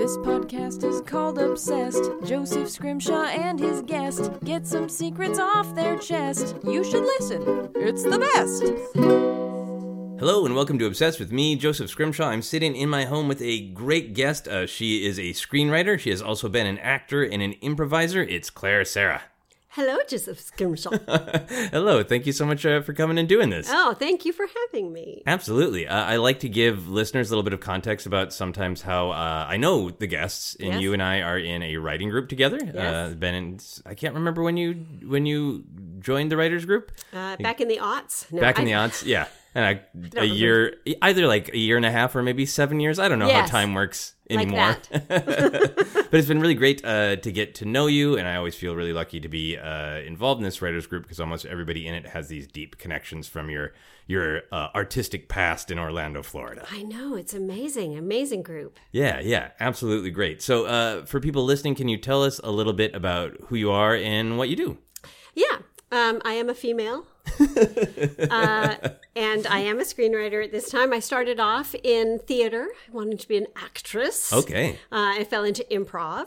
This podcast is called Obsessed. Joseph Scrimshaw and his guest get some secrets off their chest. You should listen, it's the best. Hello and welcome to Obsessed with me, Joseph Scrimshaw. I'm sitting in my home with a great guest. Uh, she is a screenwriter. She has also been an actor and an improviser. It's Clare Sera. Hello, Joseph Scrimshaw. Hello, thank you so much uh, for coming and doing this. oh, thank you for having me. Absolutely. Uh, I like to give listeners a little bit of context about sometimes how uh, I know the guests, and Yes. you and I are in a writing group together. Uh, been in, I can't remember when you when you joined the writers group. Uh, back in the aughts. No, Back in the aughts, yeah. And a, remember. year, either like a year and a half or maybe seven years. I don't know how time works Like anymore. but it's been really great uh, to get to know you, and I always feel really lucky to be uh, involved in this writers group because almost everybody in it has these deep connections from your your uh, artistic past in Orlando, Florida. I know, it's amazing. Amazing group. Yeah, yeah, absolutely great. So, uh, for people listening, can you tell us a little bit about who you are and what you do? Yeah. Um, I am a female. uh, and I am a screenwriter at this time. I started off in theater. I wanted to be an actress. Okay. Uh, I fell into improv.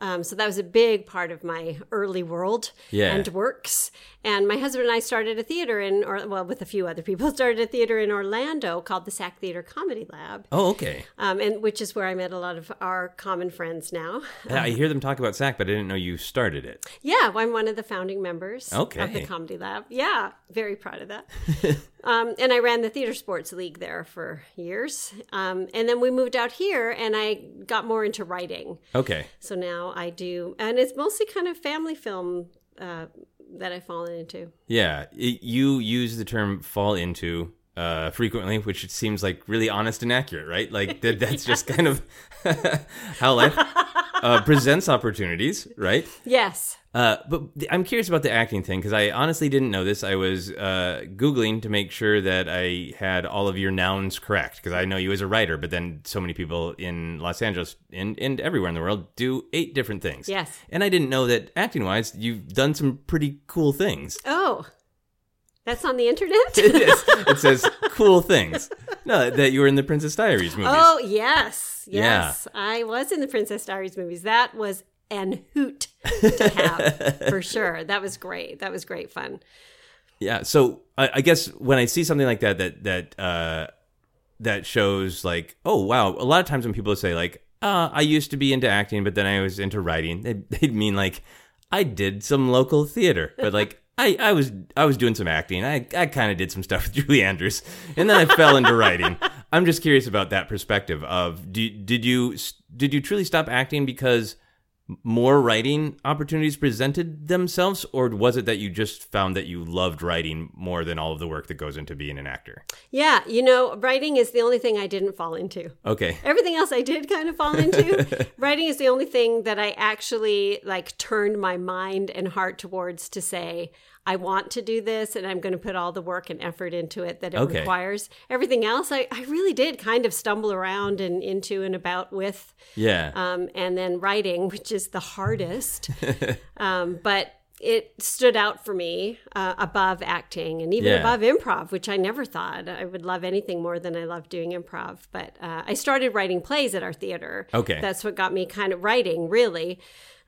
Um, so that was a big part of my early world Yeah. and works. And my husband and I started a theater in, or well, with a few other people, started a theater in Orlando called the SAK Theater Comedy Lab, Oh, okay. um, and which is where I met a lot of our common friends now. I hear them talk about SAK, but I didn't know you started it. Yeah, I'm one of the founding members okay. of the Comedy Lab. Yeah, very proud of that. um, and I ran the Theater Sports League there for years. Um, and then we moved out here and I got more into writing. Okay. So now I do, and it's mostly kind of family film uh, that I've fallen into. Yeah, it, you use the term "fall into" uh, frequently, which it seems like really honest and accurate, right? Like that, that's just kind of how life uh, presents opportunities, right? Yes. Uh, but th- I'm curious about the acting thing because I honestly didn't know this. I was uh, googling to make sure that I had all of your nouns correct because I know you as a writer, but then so many people in Los Angeles and, and everywhere in the world do eight different things. Yes. and I didn't know that acting wise, you've done some pretty cool things. Oh, that's on the internet? It is. It says cool things. No, that you were in the Princess Diaries movies. oh, yes. Yeah. Yes. I was in the Princess Diaries movies. That was an hoot to have for sure. That was great. That was great fun. Yeah. So I, I guess when I see something like that, that that uh, that shows like, oh wow. A lot of times when people say like, uh, I used to be into acting, but then I was into writing, they, they'd mean like, I did some local theater, but like. I, I was I was doing some acting. I, I kind of did some stuff with Julie Andrews, and then I fell into writing. I'm just curious about that perspective of do, did you did you truly stop acting because more writing opportunities presented themselves, or was it that you just found that you loved writing more than all of the work that goes into being an actor? Yeah. You know, writing is the only thing I didn't fall into. Okay. Everything else I did kind of fall into. Writing is the only thing that I actually like turned my mind and heart towards to say, I want to do this and I'm going to put all the work and effort into it that it Okay. requires. Everything else, I, I really did kind of stumble around and into and about with. Yeah. Um, and then writing, which is the hardest. um, but it stood out for me uh, above acting and even Yeah. above improv, which I never thought I would love anything more than I love doing improv. But uh, I started writing plays at our theater. Okay. That's what got me kind of writing, really.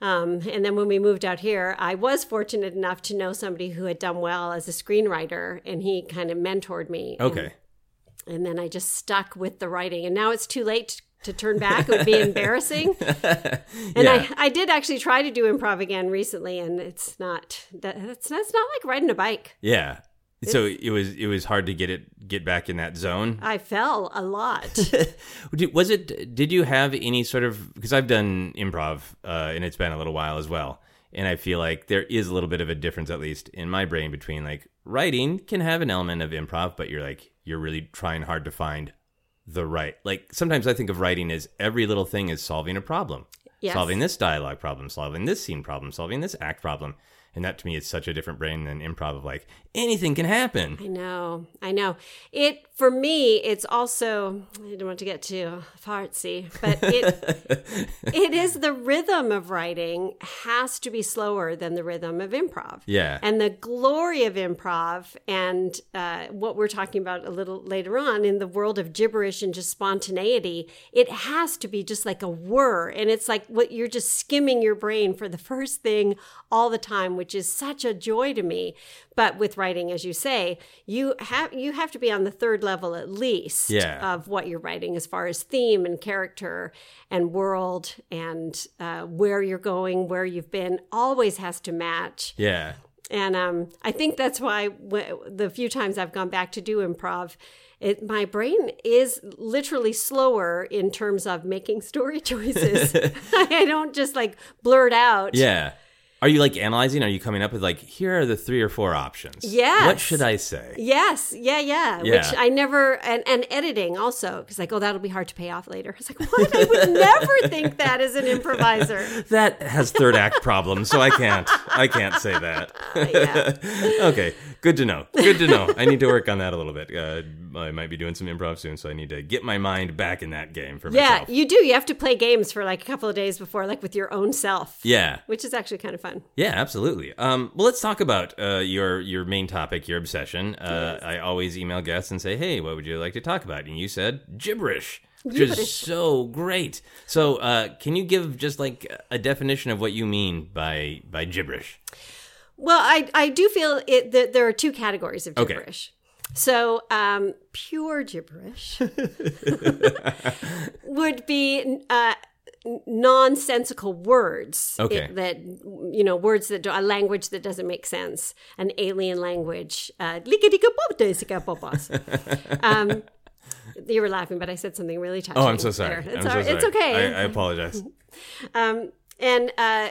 Um, and then when we moved out here, I was fortunate enough to know somebody who had done well as a screenwriter, and he kind of mentored me. And- okay. and then I just stuck with the writing. And now it's too late to turn back. It would be embarrassing. And Yeah. I, I did actually try to do improv again recently, and it's not that it's, it's not like riding a bike. Yeah. So it was it was hard to get it get back in that zone. I fell a lot. Was it? Did you have any sort of? Because I've done improv, uh, and it's been a little while as well. And I feel like there is a little bit of a difference, at least in my brain, between like writing can have an element of improv, but you're like you're really trying hard to find the right. Like sometimes I think of writing as every little thing is solving a problem, Yes. solving this dialogue problem, solving this scene problem, solving this act problem. and that to me is such a different brain than improv of like anything can happen. I know, I know. It for me, it's also I don't want to get too fartsy, but it it is the rhythm of writing has to be slower than the rhythm of improv. Yeah. and the glory of improv and uh, what we're talking about a little later on in the world of gibberish and just spontaneity, it has to be just like a whir, and it's like what you're just skimming your brain for the first thing all the time, which is such a joy to me. But with writing, as you say, you have you have to be on the third level at least Yeah. of what you're writing as far as theme and character and world and uh, where you're going, where you've been. Always has to match. Yeah. And um, I think that's why w- the few times I've gone back to do improv, it, my brain is literally slower in terms of making story choices. I don't just like blurt out. Yeah. Are you like analyzing? Are you coming up with like here are the three or four options? Yeah. What should I say? Yes, yeah, yeah, Yeah. Which I never and, and editing also because like, oh, that'll be hard to pay off later. It's like, what? I would never think that as an improviser. That has third act problems, so I can't. I can't say that. Yeah. okay, good to know. Good to know. I need to work on that a little bit. Uh, I might be doing some improv soon, so I need to get my mind back in that game for Yeah, myself. you do. You have to play games for like a couple of days before, like with your own self. Yeah, Which is actually kind of fun. Yeah, absolutely. Um, well, let's talk about uh, your your main topic, your obsession. Uh, I always email guests and say, "Hey, what would you like to talk about?" And you said gibberish, which is so great. So, uh, can you give just like a definition of what you mean by by gibberish? Well, I, I do feel it that there are two categories of Okay. gibberish. So, um, pure gibberish would be uh, nonsensical words Okay. it- that you know words that do, a language that doesn't make sense, an alien language. Uh, um, you were laughing, but I said something really touching. Oh, I'm so sorry. there. It's, I'm so sorry. it's okay. I, I apologize. um, and uh,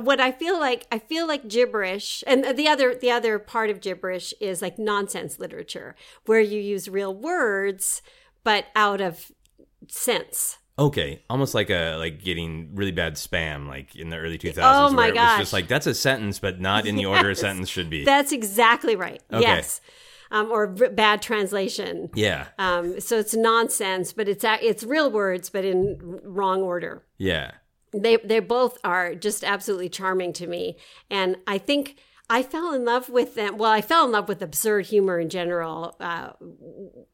what I feel like, I feel like gibberish, and the other the other part of gibberish is like nonsense literature, where you use real words but out of sense. Okay, almost like a like getting really bad spam, like in the early 2000s. Oh my where it was just like that's a sentence, but not in the order a sentence should be. That's exactly right. Okay. Yes, um, or v- bad translation. yeah, Um, so it's nonsense, but it's a- it's real words, but in wrong order. yeah, they they both are just absolutely charming to me and i think i fell in love with them well i fell in love with absurd humor in general uh,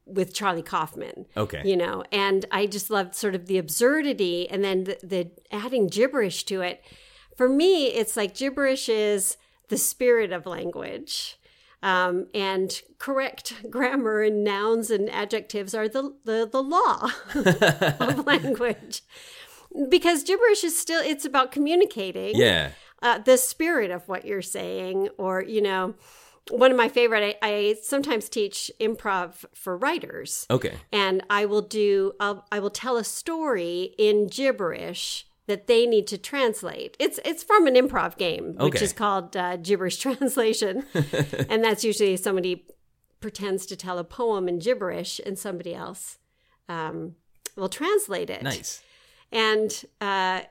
with charlie kaufman Okay. you know and i just loved sort of the absurdity and then the, the adding gibberish to it for me it's like gibberish is the spirit of language um, and correct grammar and nouns and adjectives are the the, the law of language because gibberish is still it's about communicating yeah. Uh, the spirit of what you're saying or you know one of my favorite I, I sometimes teach improv for writers Okay. and i will do I'll, i will tell a story in gibberish that they need to translate it's it's from an improv game which Okay. is called uh, gibberish translation and that's usually somebody pretends to tell a poem in gibberish and somebody else um, will translate it Nice. and uh,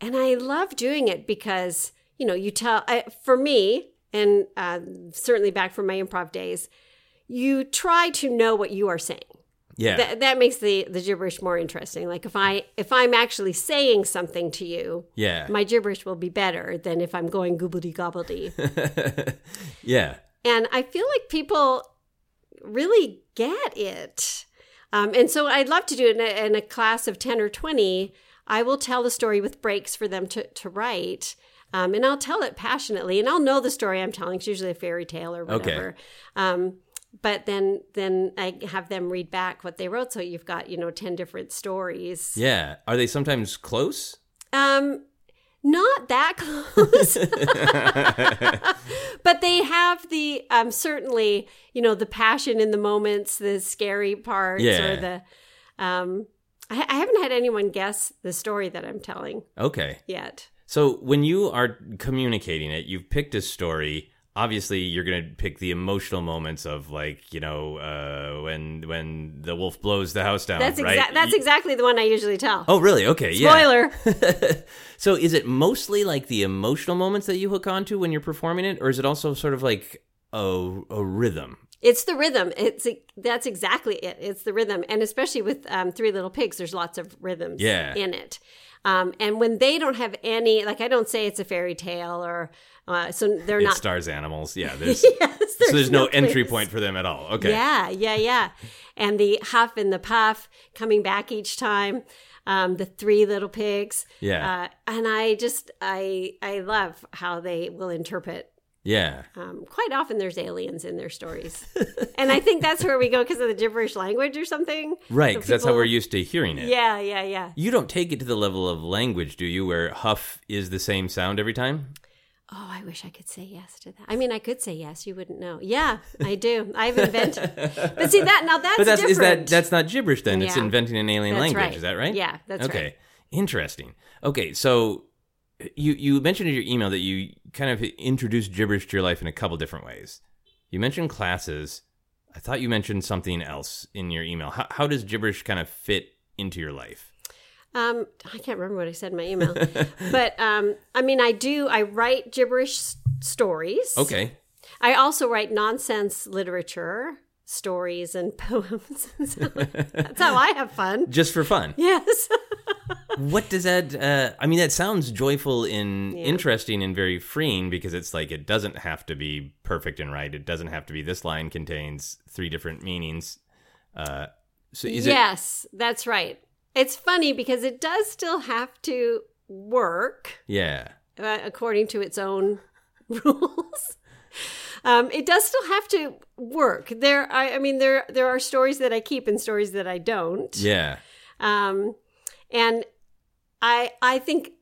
and I love doing it because you know you tell I, for me and uh, certainly back from my improv days, you try to know what you are saying. Yeah. That, that makes the the gibberish more interesting. Like if I if I'm actually saying something to you, yeah. my gibberish will be better than if I'm going goobly gobbledy. yeah. And I feel like people really get it. Um, and so I'd love to do it in a, in a class of 10 or 20. I will tell the story with breaks for them to, to write. Um, and I'll tell it passionately. And I'll know the story I'm telling. It's usually a fairy tale or Okay. whatever. Um, but then then I have them read back what they wrote. So you've got, you know, 10 different stories. Yeah. Are they sometimes close? Um, not that close, but they have the um certainly you know the passion in the moments, the scary parts, Yeah. or the um. I, I haven't had anyone guess the story that I'm telling Okay. yet. So when you are communicating it, you've picked a story. obviously you're gonna pick the emotional moments of like you know uh, when when the wolf blows the house down. That's right? exactly that's exactly the one I usually tell. Oh, really? Okay. Yeah. Spoiler. so, is it mostly like the emotional moments that you hook onto when you're performing it, or is it also sort of like a, a rhythm? It's the rhythm. It's that's exactly it. It's the rhythm, and especially with um, Three Little Pigs, there's lots of rhythms Yeah. in it. Um, and when they don't have any, like I don't say it's a fairy tale, or uh, so they're It not. stars animals. Yeah. There's, yes, so there's no, entry point for them at all. Okay. Yeah, yeah, yeah. And the huff and the puff coming back each time. Um, the three little pigs. Yeah. Uh, and I just I I love how they will interpret. Yeah. Um, quite often there's aliens in their stories, and I think that's where we go because of the gibberish language or something. Right. So 'cause that's how we're used to hearing it. Yeah, yeah, yeah. You don't take it to the level of language, do you? Where huff is the same sound every time? Oh, I wish I could say yes to that. I mean, I could say yes. You wouldn't know. Yeah, I do. I've invented. but see that now that's But that's different. is that that's not gibberish then? It's inventing an alien That's language. right. Is that right? Yeah, that's okay. right. Interesting. Okay, so you you mentioned in your email that you kind of introduced gibberish to your life in a couple different ways. You mentioned classes. I thought you mentioned something else in your email. How, how does gibberish kind of fit into your life? Um, I can't remember what I said in my email, but um, I mean, I do. I write gibberish s- stories. Okay. I also write nonsense literature, stories, and poems. So that's how I have fun. Just for fun. Yes. What does that uh, i mean that sounds joyful and interesting and very freeing because it's like it doesn't have to be perfect and right it doesn't have to be this line contains three different meanings uh, so is it yes, that's right. It's funny because it does still have to work yeah uh, according to its own rules. Um, it does still have to work. There, I, I mean, there there are stories that I keep and stories that I don't. yeah Um, and I I think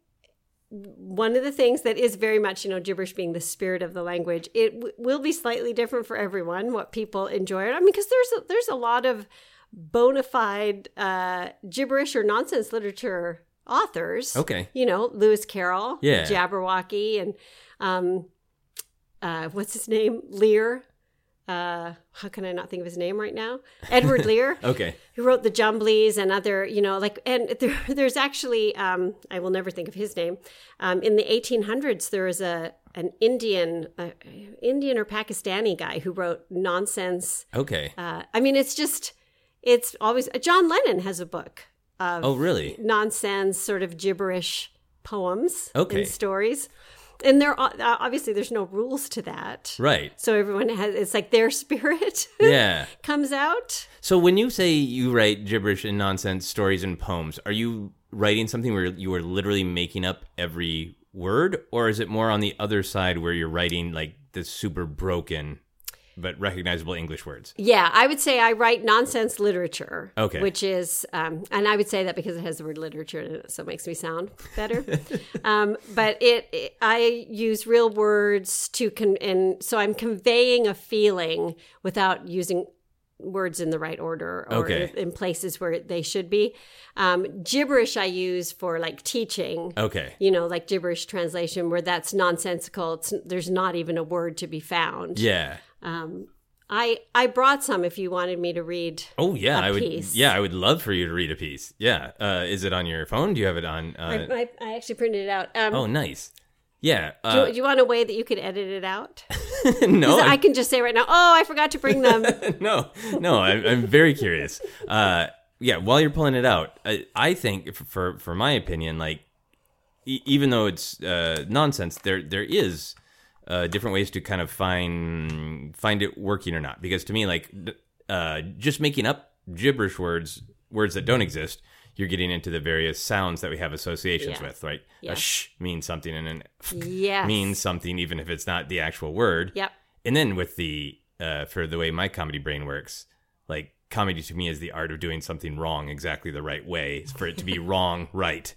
one of the things that is very much you know gibberish being the spirit of the language it w- will be slightly different for everyone what people enjoy i mean because there's a, there's a lot of bona fide uh, gibberish or nonsense literature authors Okay. you know lewis carroll Yeah. jabberwocky and um uh what's his name lear uh how can i not think of his name right now edward lear okay who wrote the Jumblies and other, you know, like, and there, there's actually, um, I will never think of his name. Um, in the 1800s, there was a an Indian, uh, Indian or Pakistani guy who wrote nonsense. okay Uh, I mean, it's just, it's always. John Lennon has a book of oh really nonsense, sort of gibberish poems Okay. and stories, and there uh, obviously there's no rules to that. right So everyone has, it's like their spirit yeah comes out. so when you say you write gibberish and nonsense stories and poems are you writing something where you are literally making up every word or is it more on the other side where you're writing like the super broken but recognizable english words Yeah, I would say I write nonsense literature. Okay. Which is, um, and I would say that because it has the word literature in it, so it makes me sound better. um, but it, it, I use real words to con, and so I'm conveying a feeling without using words in the right order or Okay. in places where they should be. Um, gibberish I use for like teaching. okay You know, like gibberish translation, where that's nonsensical. It's, there's not even a word to be found. yeah Um, I I brought some if you wanted me to read. Oh yeah, a I would. piece. Yeah, I would love for you to read a piece. Yeah, uh, is it on your phone? Do you have it on? I, Uh, I, I actually printed it out. Um, oh, nice. Yeah. do, Uh, you, do you want a way that you could edit it out? no, I I, can just say right now. Oh, I forgot to bring them. no, no. I'm, I'm very curious. Uh, yeah. While you're pulling it out, I, I think, for for my opinion, like e- even though it's uh, nonsense, there there is uh, different ways to kind of find find it working or not. Because to me, like uh, just making up gibberish words, words that don't exist, you're getting into the various sounds that we have associations Yes. with. Right? A sh means something, and an f yes. means something, even if it's not the actual word. Yep. And then with the uh, for the way my comedy brain works, like comedy to me is the art of doing something wrong exactly the right way for it to be wrong right.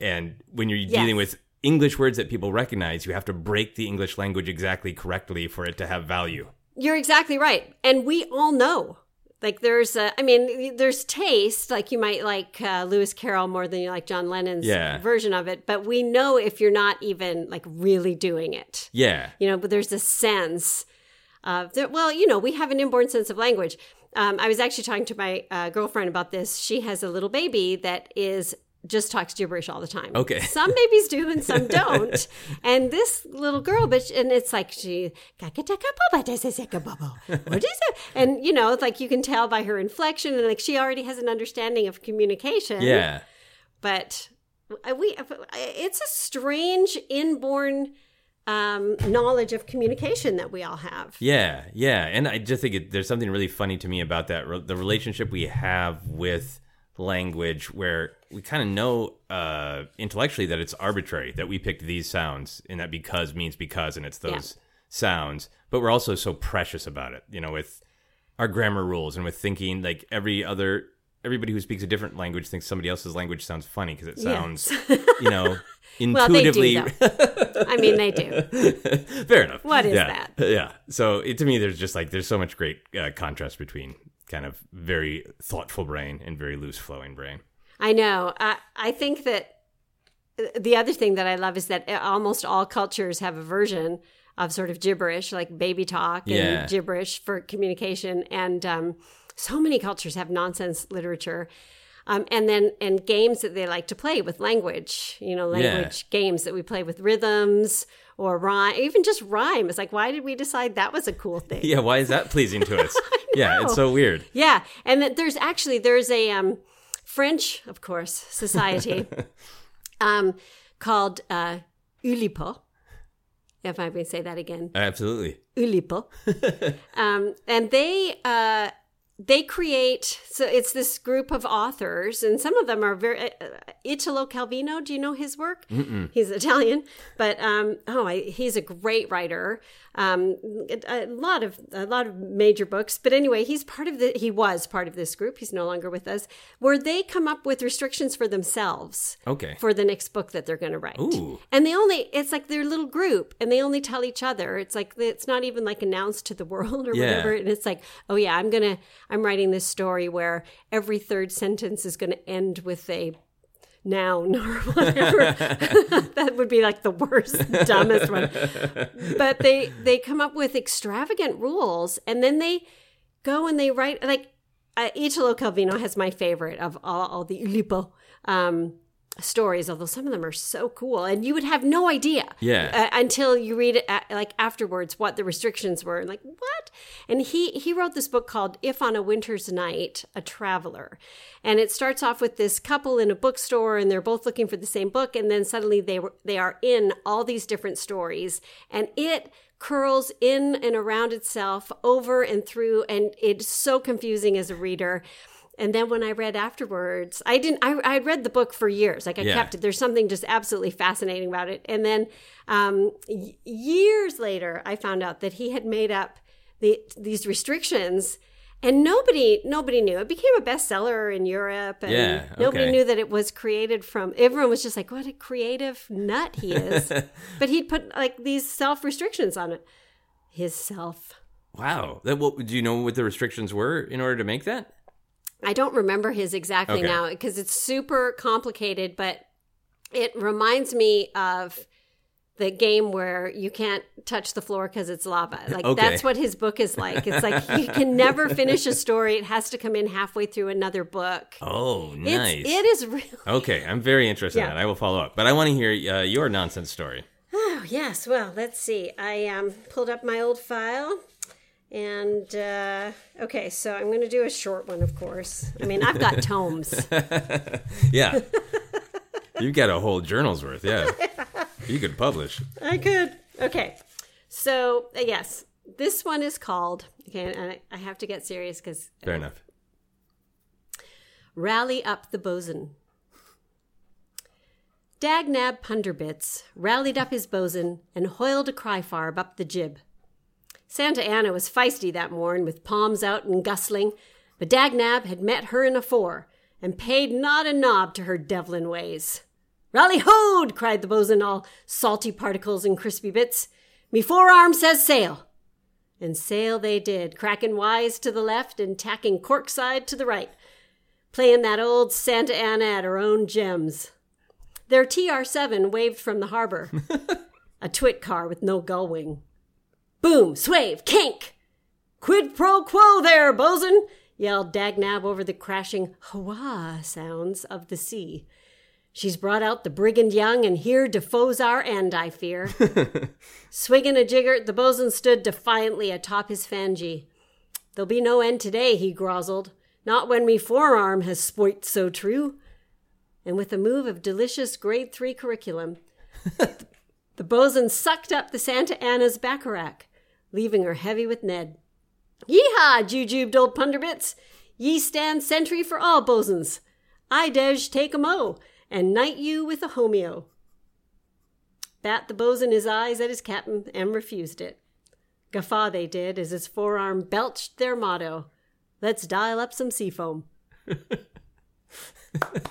And when you're dealing with English words that people recognize, you have to break the English language exactly correctly for it to have value. You're exactly right, and we all know Like there's a, I mean, there's taste. Like you might like uh, Lewis Carroll more than you like John Lennon's Yeah. version of it, but we know if you're not even like really doing it. Yeah. You know, but there's a sense of that. Well, you know, we have an inborn sense of language. Um, I was actually talking to my uh, girlfriend about this. She has a little baby that is just talks gibberish all the time. Okay. Some babies do and some don't. and this little girl, but she- and it's like she what is it? And you know, it's like you can tell by her inflection and like she already has an understanding of communication Yeah. but we it's a strange inborn um, knowledge of communication that we all have. Yeah, yeah, and I just think it, there's something really funny to me about that the relationship we have with language, where we kind of know uh, intellectually that it's arbitrary that we picked these sounds, and that because means because, and it's those sounds, but we're also so precious about it, you know, with our grammar rules and with thinking like every other. Everybody who speaks a different language thinks somebody else's language sounds funny because it sounds, you know, Well, they do. intuitively. I mean, they do. Fair enough. What is yeah. that? Yeah. So it, to me, there's just like there's so much great uh, contrast between kind of very thoughtful brain and very loose flowing brain. I know. I, I think that the other thing that I love is that almost all cultures have a version of sort of gibberish, like baby talk and Yeah. gibberish for communication. And um, so many cultures have nonsense literature. Um, and then and games that they like to play with language, you know, Yeah. language games that we play with rhythms or rhyme, even just rhyme. It's like, why did we decide that was a cool thing? Yeah. Why is that pleasing to us? yeah. It's so weird. Yeah, and that there's actually there's a um, French, of course, society um, called uh, Oulipo. If I may say that again, Absolutely. Oulipo, um, and they uh, they create. So it's this group of authors, and some of them are very uh, Italo Calvino. Do you know his work? He's Italian, but um, oh, I, he's a great writer. Um, a, a lot of a lot of major books, but anyway, he's part of the. He was part of this group. He's no longer with us. Where they come up with restrictions for themselves Okay. for the next book that they're going to write. Ooh. And they only, it's like their little group and they only tell each other. It's like, it's not even like announced to the world or Yeah. whatever. And it's like, oh yeah, I'm going to, I'm writing this story where every third sentence is going to end with a noun or whatever. that would be like the worst, dumbest one. But they, they come up with extravagant rules and then they go and they write like, uh, Italo Calvino has my favorite of all, all the Oulipo um, stories, although some of them are so cool, and you would have no idea, Yeah. uh, until you read it uh like afterwards what the restrictions were. And like what? And he he wrote this book called "If on a Winter's Night, a Traveler," and it starts off with this couple in a bookstore, and they're both looking for the same book, and then suddenly they were they are in all these different stories, and it curls in and around itself over and through and it's so confusing as a reader and then when i read afterwards i didn't i i read the book for years. Like i Yeah. kept it. There's something just absolutely fascinating about it. And then um, y- years later i found out that he had made up the, these restrictions and nobody nobody knew. It became a bestseller in europe and Yeah, nobody knew that it was created from everyone was just like what a creative nut he is. But he'd put like these self restrictions on it. His self. Wow. That, what, do you know what the restrictions were in order to make that? I don't remember his exactly Okay. now because it's super complicated, but it reminds me of the game where you can't touch the floor because it's lava. Like Okay. that's what his book is like. It's like you can never finish a story; it has to come in halfway through another book. Oh, nice. It's, it is real. Okay, I'm very interested in that. I will follow up, but I want to hear uh, your nonsense story. Oh yes. Well, let's see. I um, pulled up my old file. And uh, okay, so I'm going to do a short one, of course. I mean, I've got tomes. Yeah, you've got a whole journal's worth. Yeah, you could publish. I could. Okay. So, uh, yes, this one is called, okay, and I, I have to get serious because Fair enough. Rally Up the Bosun. Dagnab Punderbits rallied up his bosun and hoiled a cryfarb up the jib. Santa Anna was feisty that morn, with palms out and gustling, but Dagnab had met her in a four and paid not a knob to her devlin ways. Rally hoed! cried the bosun, all salty particles and crispy bits. Me forearm says sail. And sail they did, cracking wise to the left and tacking cork side to the right, playing that old Santa Anna at her own gems. Their TR 7 waved from the harbor, a twit car with no gull wing. Boom, swave, kink! Quid pro quo there, bosun! yelled Dagnab over the crashing hwa sounds of the sea. She's brought out the brigand young, and here Defoe's our end, I fear. Swigging a jigger, the bosun stood defiantly atop his fangy. There'll be no end today, he grozzled. Not when me forearm has spoilt so true. And with a move of delicious grade three curriculum, the bosun sucked up the Santa Ana's bacharach, leaving her heavy with Ned. Yeehaw, jujubed old punderbits! Ye stand sentry for all bosuns. I dej take a mo, and knight you with a homeo. Bat the bosun his eyes at his captain and refused it. Guffaw they did as his forearm belched their motto, Let's dial up some seafoam. so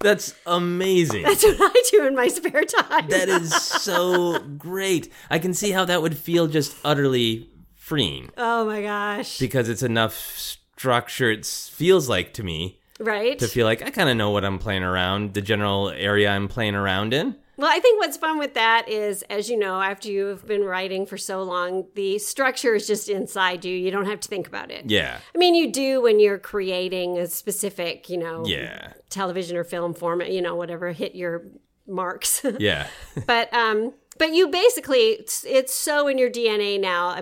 that's amazing. that's what I do in my spare time. that is so great. I can see how that would feel just utterly freeing oh my gosh. because it's enough structure. It feels like to me right? to feel like I kind of know what I'm playing around, the general area I'm playing around in. Well, I think what's fun with that is, as you know, after you've been writing for so long, the structure is just inside you. You don't have to think about it. Yeah. I mean, you do when you're creating a specific, you know, Yeah. television or film format, you know, whatever, hit your marks. Yeah. but um, but you basically, it's, it's so in your DNA now,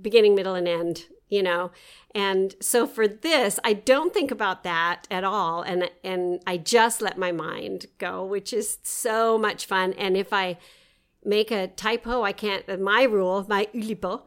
beginning, middle, and end. You know, and so for this, I don't think about that at all, and and I just let my mind go, which is so much fun. And if I make a typo, I can't. My rule, my Oulipo,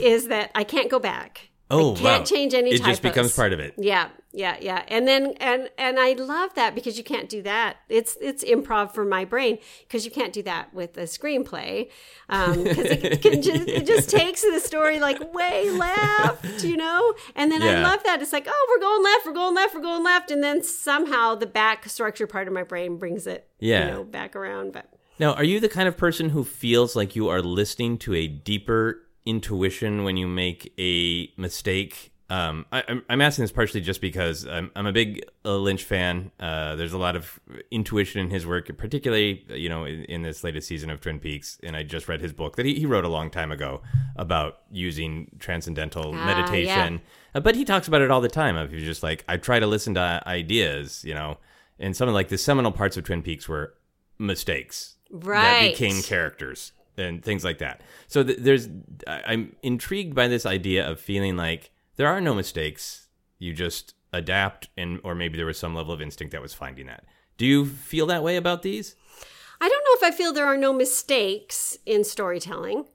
is that I can't go back. Oh, I can't wow. change any. It just becomes part of it. Yeah, yeah, yeah. And then and and I love that because you can't do that. It's it's improv for my brain because you can't do that with a screenplay um, because it can just it just takes the story like way left, you know. And then I love that it's like oh we're going left, we're going left, we're going left, and then somehow the back structure part of my brain brings it Yeah. you know back around. But Now, are you the kind of person who feels like you are listening to a deeper intuition when you make a mistake? Um, I, I'm, I'm asking this partially just because I'm, I'm a big uh, Lynch fan. Uh, there's a lot of intuition in his work, particularly you know in, in this latest season of Twin Peaks. And I just read his book that he, he wrote a long time ago about using transcendental Ah, meditation. Uh, but he talks about it all the time. Of he's just like I try to listen to ideas, you know, and some of like the seminal parts of Twin Peaks were mistakes right. that became characters and things like that. So th- there's, I'm intrigued by this idea of feeling like there are no mistakes. You just adapt, and or maybe there was some level of instinct that was finding that. Do you feel that way about these? I don't know if I feel there are no mistakes in storytelling.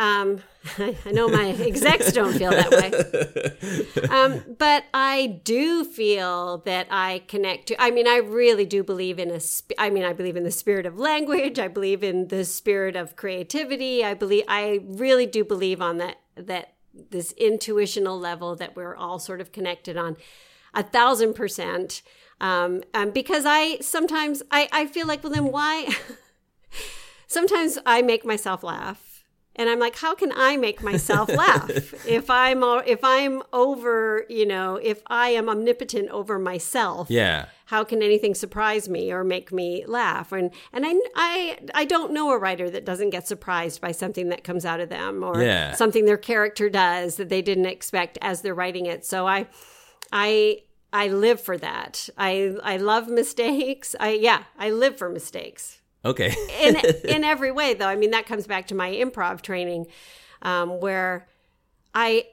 Um, I know my execs don't feel that way. Um, but I do feel that I connect to, I mean, I really do believe in a, sp- I mean, I believe in the spirit of language. I believe in the spirit of creativity. I believe, I really do believe on that, that this intuitional level that we're all sort of connected on a thousand percent. Um, um, because I sometimes I, I feel like, well, then why? sometimes I make myself laugh. And I'm like, how can I make myself laugh if I'm if I'm over, you know, if I am omnipotent over myself? Yeah. How can anything surprise me or make me laugh? And and I I I don't know a writer that doesn't get surprised by something that comes out of them or Yeah. something their character does that they didn't expect as they're writing it. So I I I live for that. I I love mistakes. I yeah, I live for mistakes Okay. in in every way though i mean that comes back to my improv training um, where i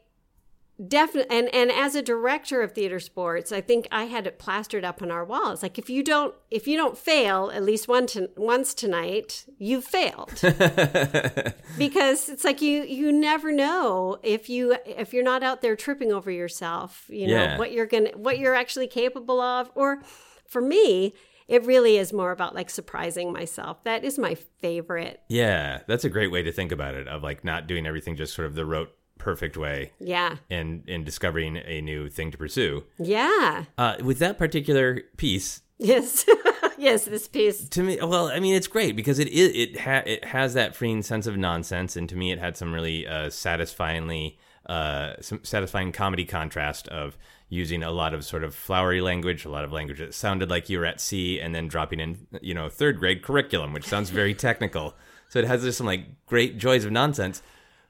definitely and and as a director of theater sports i think i had it plastered up on our walls like if you don't if you don't fail at least one to, once tonight you've failed because it's like you you never know if you if you're not out there tripping over yourself you know Yeah. what you're gonna what you're actually capable of or for me it really is more about like surprising myself that is my favorite yeah, that's a great way to think about it. Of like not doing everything just sort of the rote perfect way, yeah and and discovering a new thing to pursue. yeah Uh, with that particular piece, yes yes, this piece. to me well i mean it's great because it it it, ha- it has that freeing sense of nonsense and to me it had some really uh, satisfyingly uh, some satisfying comedy contrast of using a lot of sort of flowery language a lot of language that sounded like you were at sea and then dropping in you know third grade curriculum which sounds very technical. So it has just some like great joys of nonsense.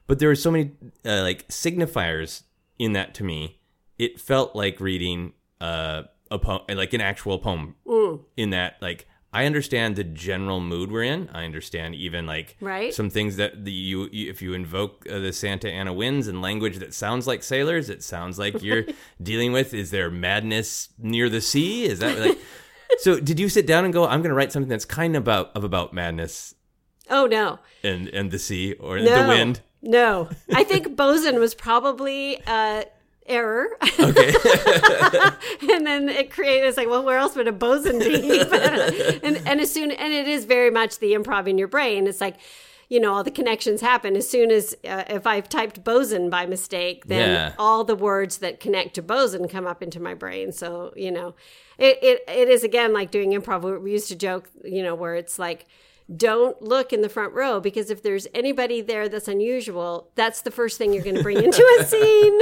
But there were so many uh, like signifiers in that to me. It felt like reading uh, a poem like an actual poem in that like I understand the general mood we're in. I understand even like Right. some things that the, you, if you invoke uh, the Santa Ana winds and language that sounds like sailors, it sounds like you're dealing with is there madness near the sea? Is that like So did you sit down and go I'm going to write something that's kind of about of about madness Oh no, and and the sea or no, the wind? No, I think boson was probably uh, error. Okay. and then it created it's like well where else would a boson be and and as soon and it is very much the improv in your brain it's like you know all the connections happen as soon as uh, if i've typed boson by mistake then Yeah. all the words that connect to boson come up into my brain so you know it, it it is again like doing improv we- we used to joke you know where it's like don't look in the front row because if there's anybody there that's unusual, that's the first thing you're going to bring into a scene.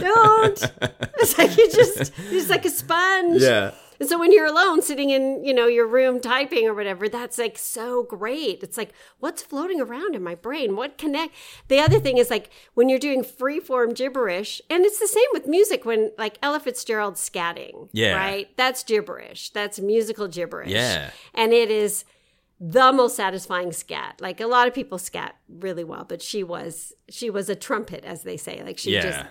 Don't. It's like you just, just like a sponge. yeah. And so when you're alone sitting in, you know, your room typing or whatever, that's like so great. It's like, what's floating around in my brain? What connect? The other thing is like when you're doing free form gibberish, and it's the same with music when like Ella Fitzgerald's scatting. Yeah. Right? That's gibberish. That's musical gibberish. Yeah. And it is the most satisfying scat. Like a lot of people scat really well, but she was she was a trumpet, as they say. Like she Yeah. just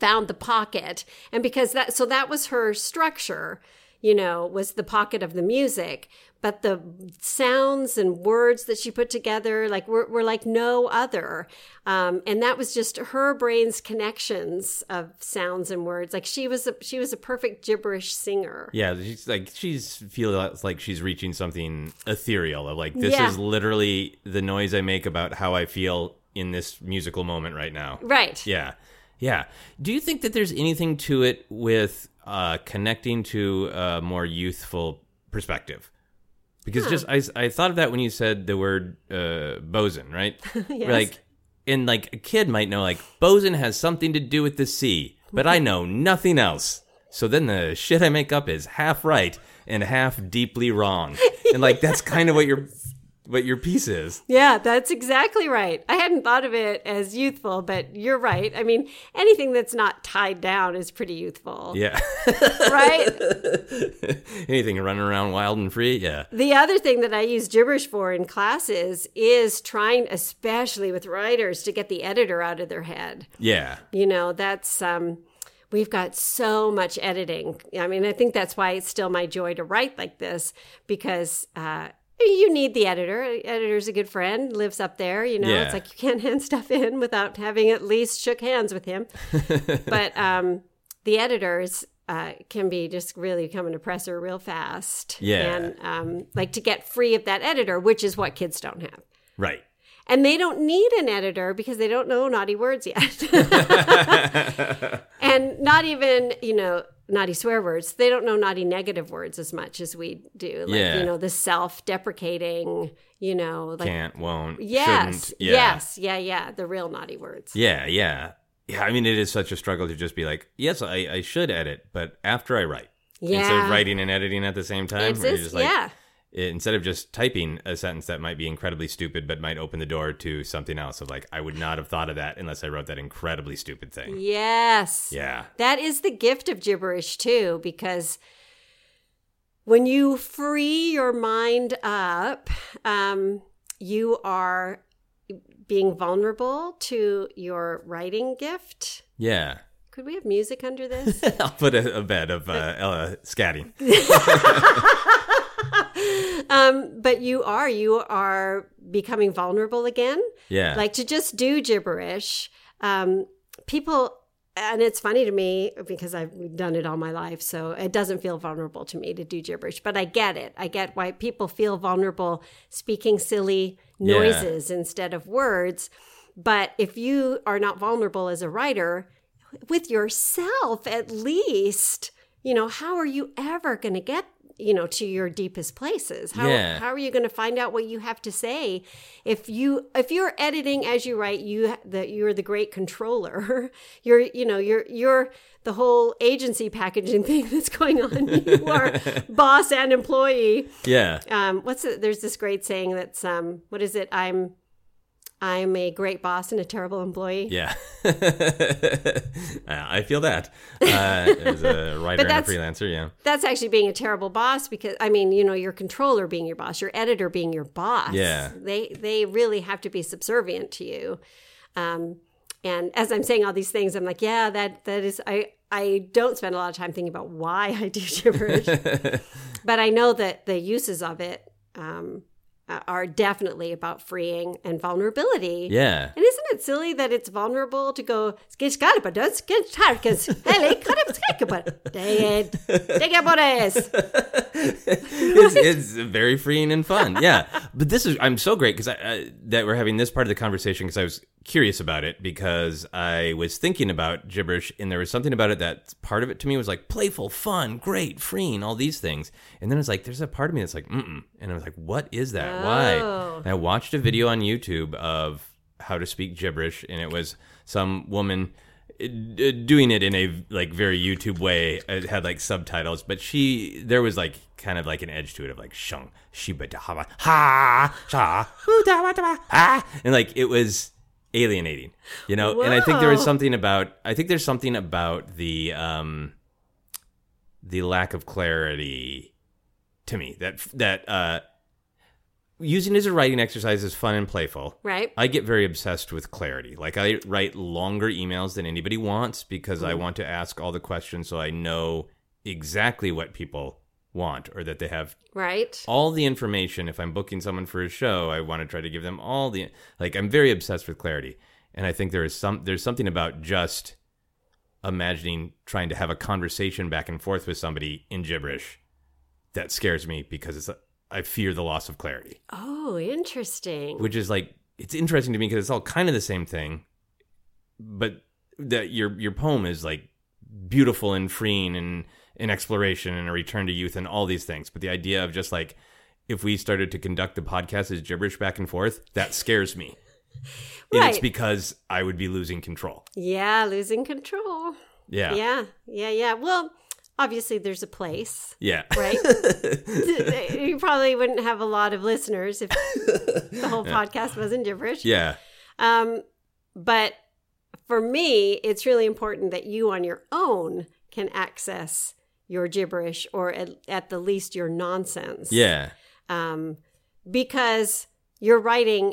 found the pocket and because that so that was her structure you know was the pocket of the music but the sounds and words that she put together like were, were like no other um, and that was just her brain's connections of sounds and words like she was a she was a perfect gibberish singer Yeah, she's like she's feels like she's reaching something ethereal of like this Yeah. is literally the noise I make about how I feel in this musical moment right now. right Yeah. Yeah. Do you think that there's anything to it with uh, connecting to a more youthful perspective? Because just I, I thought of that when you said the word uh, boson, right? Yes. Like, and like a kid might know like boson has something to do with the sea, but I know nothing else. So then the shit I make up is half right and half deeply wrong, and like that's kind of what your what your piece is. Yeah, that's exactly right. I hadn't thought of it as youthful, but you're right. I mean, anything that's not tied down is pretty youthful, Yeah. right? Anything running around wild and free? Yeah. the other thing that I use gibberish for in classes is trying, especially with writers, to get the editor out of their head. Yeah. You know, that's um we've got so much editing. I mean, I think that's why it's still my joy to write like this because uh you need the editor. Editor's a good friend, lives up there, you know. Yeah. It's like you can't hand stuff in without having at least shook hands with him. but um the editors uh, can be just really become an oppressor real fast. Yeah. And um, like to get free of that editor, which is what kids don't have. Right. And they don't need an editor because they don't know naughty words yet. and not even, you know, naughty swear words. They don't know naughty negative words as much as we do. Like, Yeah. you know, the self deprecating, you know, like, Can't, won't, yes, shouldn't. Yeah. yes, yeah, yeah, the real naughty words. Yeah, yeah. Yeah, I mean, it is such a struggle to just be like, yes, I, I should edit, but after I write. Yeah. Instead of writing and editing at the same time. It's where you're just- just like, yeah. Instead of just typing a sentence that might be incredibly stupid, but might open the door to something else of like, I would not have thought of that unless I wrote that incredibly stupid thing. Yes. Yeah. That is the gift of gibberish too, because when you free your mind up, um, you are being vulnerable to your writing gift. Yeah. Could we have music under this? I'll put a, a bed of uh, Ella scatting. um, but you are, you are becoming vulnerable again. Yeah. like to just do gibberish um people and it's funny to me because I've done it all my life, so it doesn't feel vulnerable to me to do gibberish. But I get it. I get why people feel vulnerable speaking silly Yeah. noises instead of words. But if you are not vulnerable as a writer, with yourself at least, you know, how are you ever going to get you know to your deepest places. How, Yeah. how are you going to find out what you have to say if you if you're editing as you write you that you're the great controller. You're you know you're you're the whole agency packaging thing that's going on. You are boss and employee. Yeah. um what's it there's this great saying that's um what is it? I'm i'm a great boss and a terrible employee Yeah. I feel that. Uh, as a writer and a freelancer, yeah. that's actually being a terrible boss because I mean, you know, your controller being your boss, your editor being your boss. Yeah. They they really have to be subservient to you. Um and as I'm saying all these things, I'm like, yeah, that that is I I don't spend a lot of time thinking about why I do gibberish. but I know that the uses of it um Uh, are definitely about freeing and vulnerability. Yeah. And isn't it silly that it's vulnerable to go skiskalpadus, skistarkas, heli, kadapskakabut, David, digabores. it's, it's very freeing and fun. Yeah, but this is I'm so great because I, I that we're having this part of the conversation because I was curious about it because I was thinking about gibberish and there was something about it that part of it to me was like playful, fun, great, freeing, all these things, and then it's like there's a part of me that's like mm and I was like, what is that? Why? Oh. And I watched a video on YouTube of how to speak gibberish, and it was some woman uh, doing it in a like very YouTube way. It had like subtitles, but she there was like kind of like an edge to it of like shung shiba da ha ha sha da da wa, ah and like it was alienating, you know. And I think there is something about I think there's something about the um the lack of clarity to me that that uh using it as a writing exercise is fun and playful Right? I get very obsessed with clarity. Like I write longer emails than anybody wants because I want to ask all the questions so I know exactly what people want or that they have Right? all the information. If I'm booking someone for a show, I want to try to give them all the like I'm very obsessed with clarity. And I think there is some there's something about just imagining trying to have a conversation back and forth with somebody in gibberish that scares me because it's I fear the loss of clarity Oh, interesting. which is like it's interesting to me because it's all kind of the same thing but that your your poem is like beautiful and freeing and an exploration and a return to youth and all these things but the idea of just like if we started to conduct the podcast as gibberish back and forth that scares me and it's Right. because i would be losing control Yeah, losing control. yeah Yeah, yeah, yeah. Well, obviously there's a place, yeah right? you probably wouldn't have a lot of listeners if the whole podcast wasn't gibberish. yeah Um, but for me, it's really important that you on your own can access your gibberish or at, at the least your nonsense. yeah Um, because your writing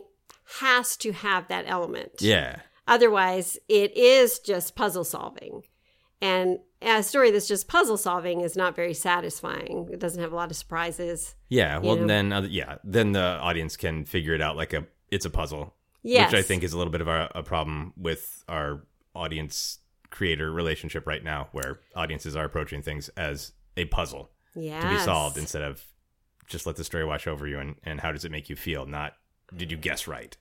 has to have that element. yeah Otherwise, it is just puzzle solving. And a story that's just puzzle solving is not very satisfying. It doesn't have a lot of surprises. yeah well know? then other, yeah then the audience can figure it out like a it's a puzzle Yes. which I think is a little bit of a, a problem with our audience creator relationship right now, where audiences are approaching things as a puzzle yes. to be solved instead of just let the story wash over you and, and how does it make you feel, not did you guess right?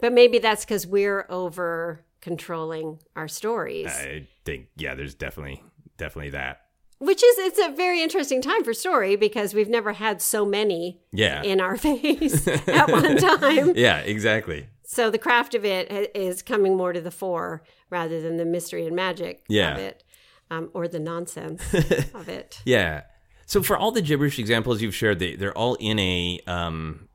But maybe that's because we're over controlling our stories, I think, yeah, there's definitely, definitely that. which is it's a very interesting time for story because we've never had so many Yeah. in our face at one time. yeah, exactly. So the craft of it is coming more to the fore rather than the mystery and magic Yeah. of it, um, or the nonsense of it. Yeah. So for all the gibberish examples you've shared, they they're all in a um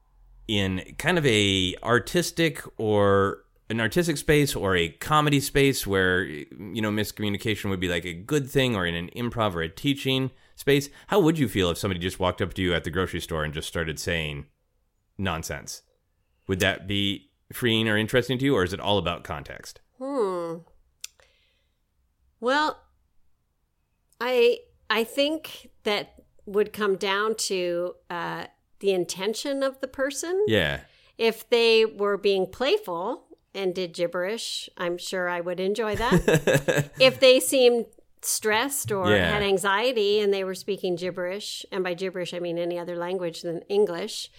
in kind of a artistic or an artistic space or a comedy space where you know miscommunication would be like a good thing or in an improv or a teaching space. How would you feel if somebody just walked up to you at the grocery store and just started saying nonsense? Would that be freeing or interesting to you or is it all about context? Hmm. Well, I I think that would come down to uh, the intention of the person. Yeah. If they were being playful and did gibberish, I'm sure I would enjoy that. if they seemed stressed or Yeah. had anxiety and they were speaking gibberish, and by gibberish I mean any other language than English,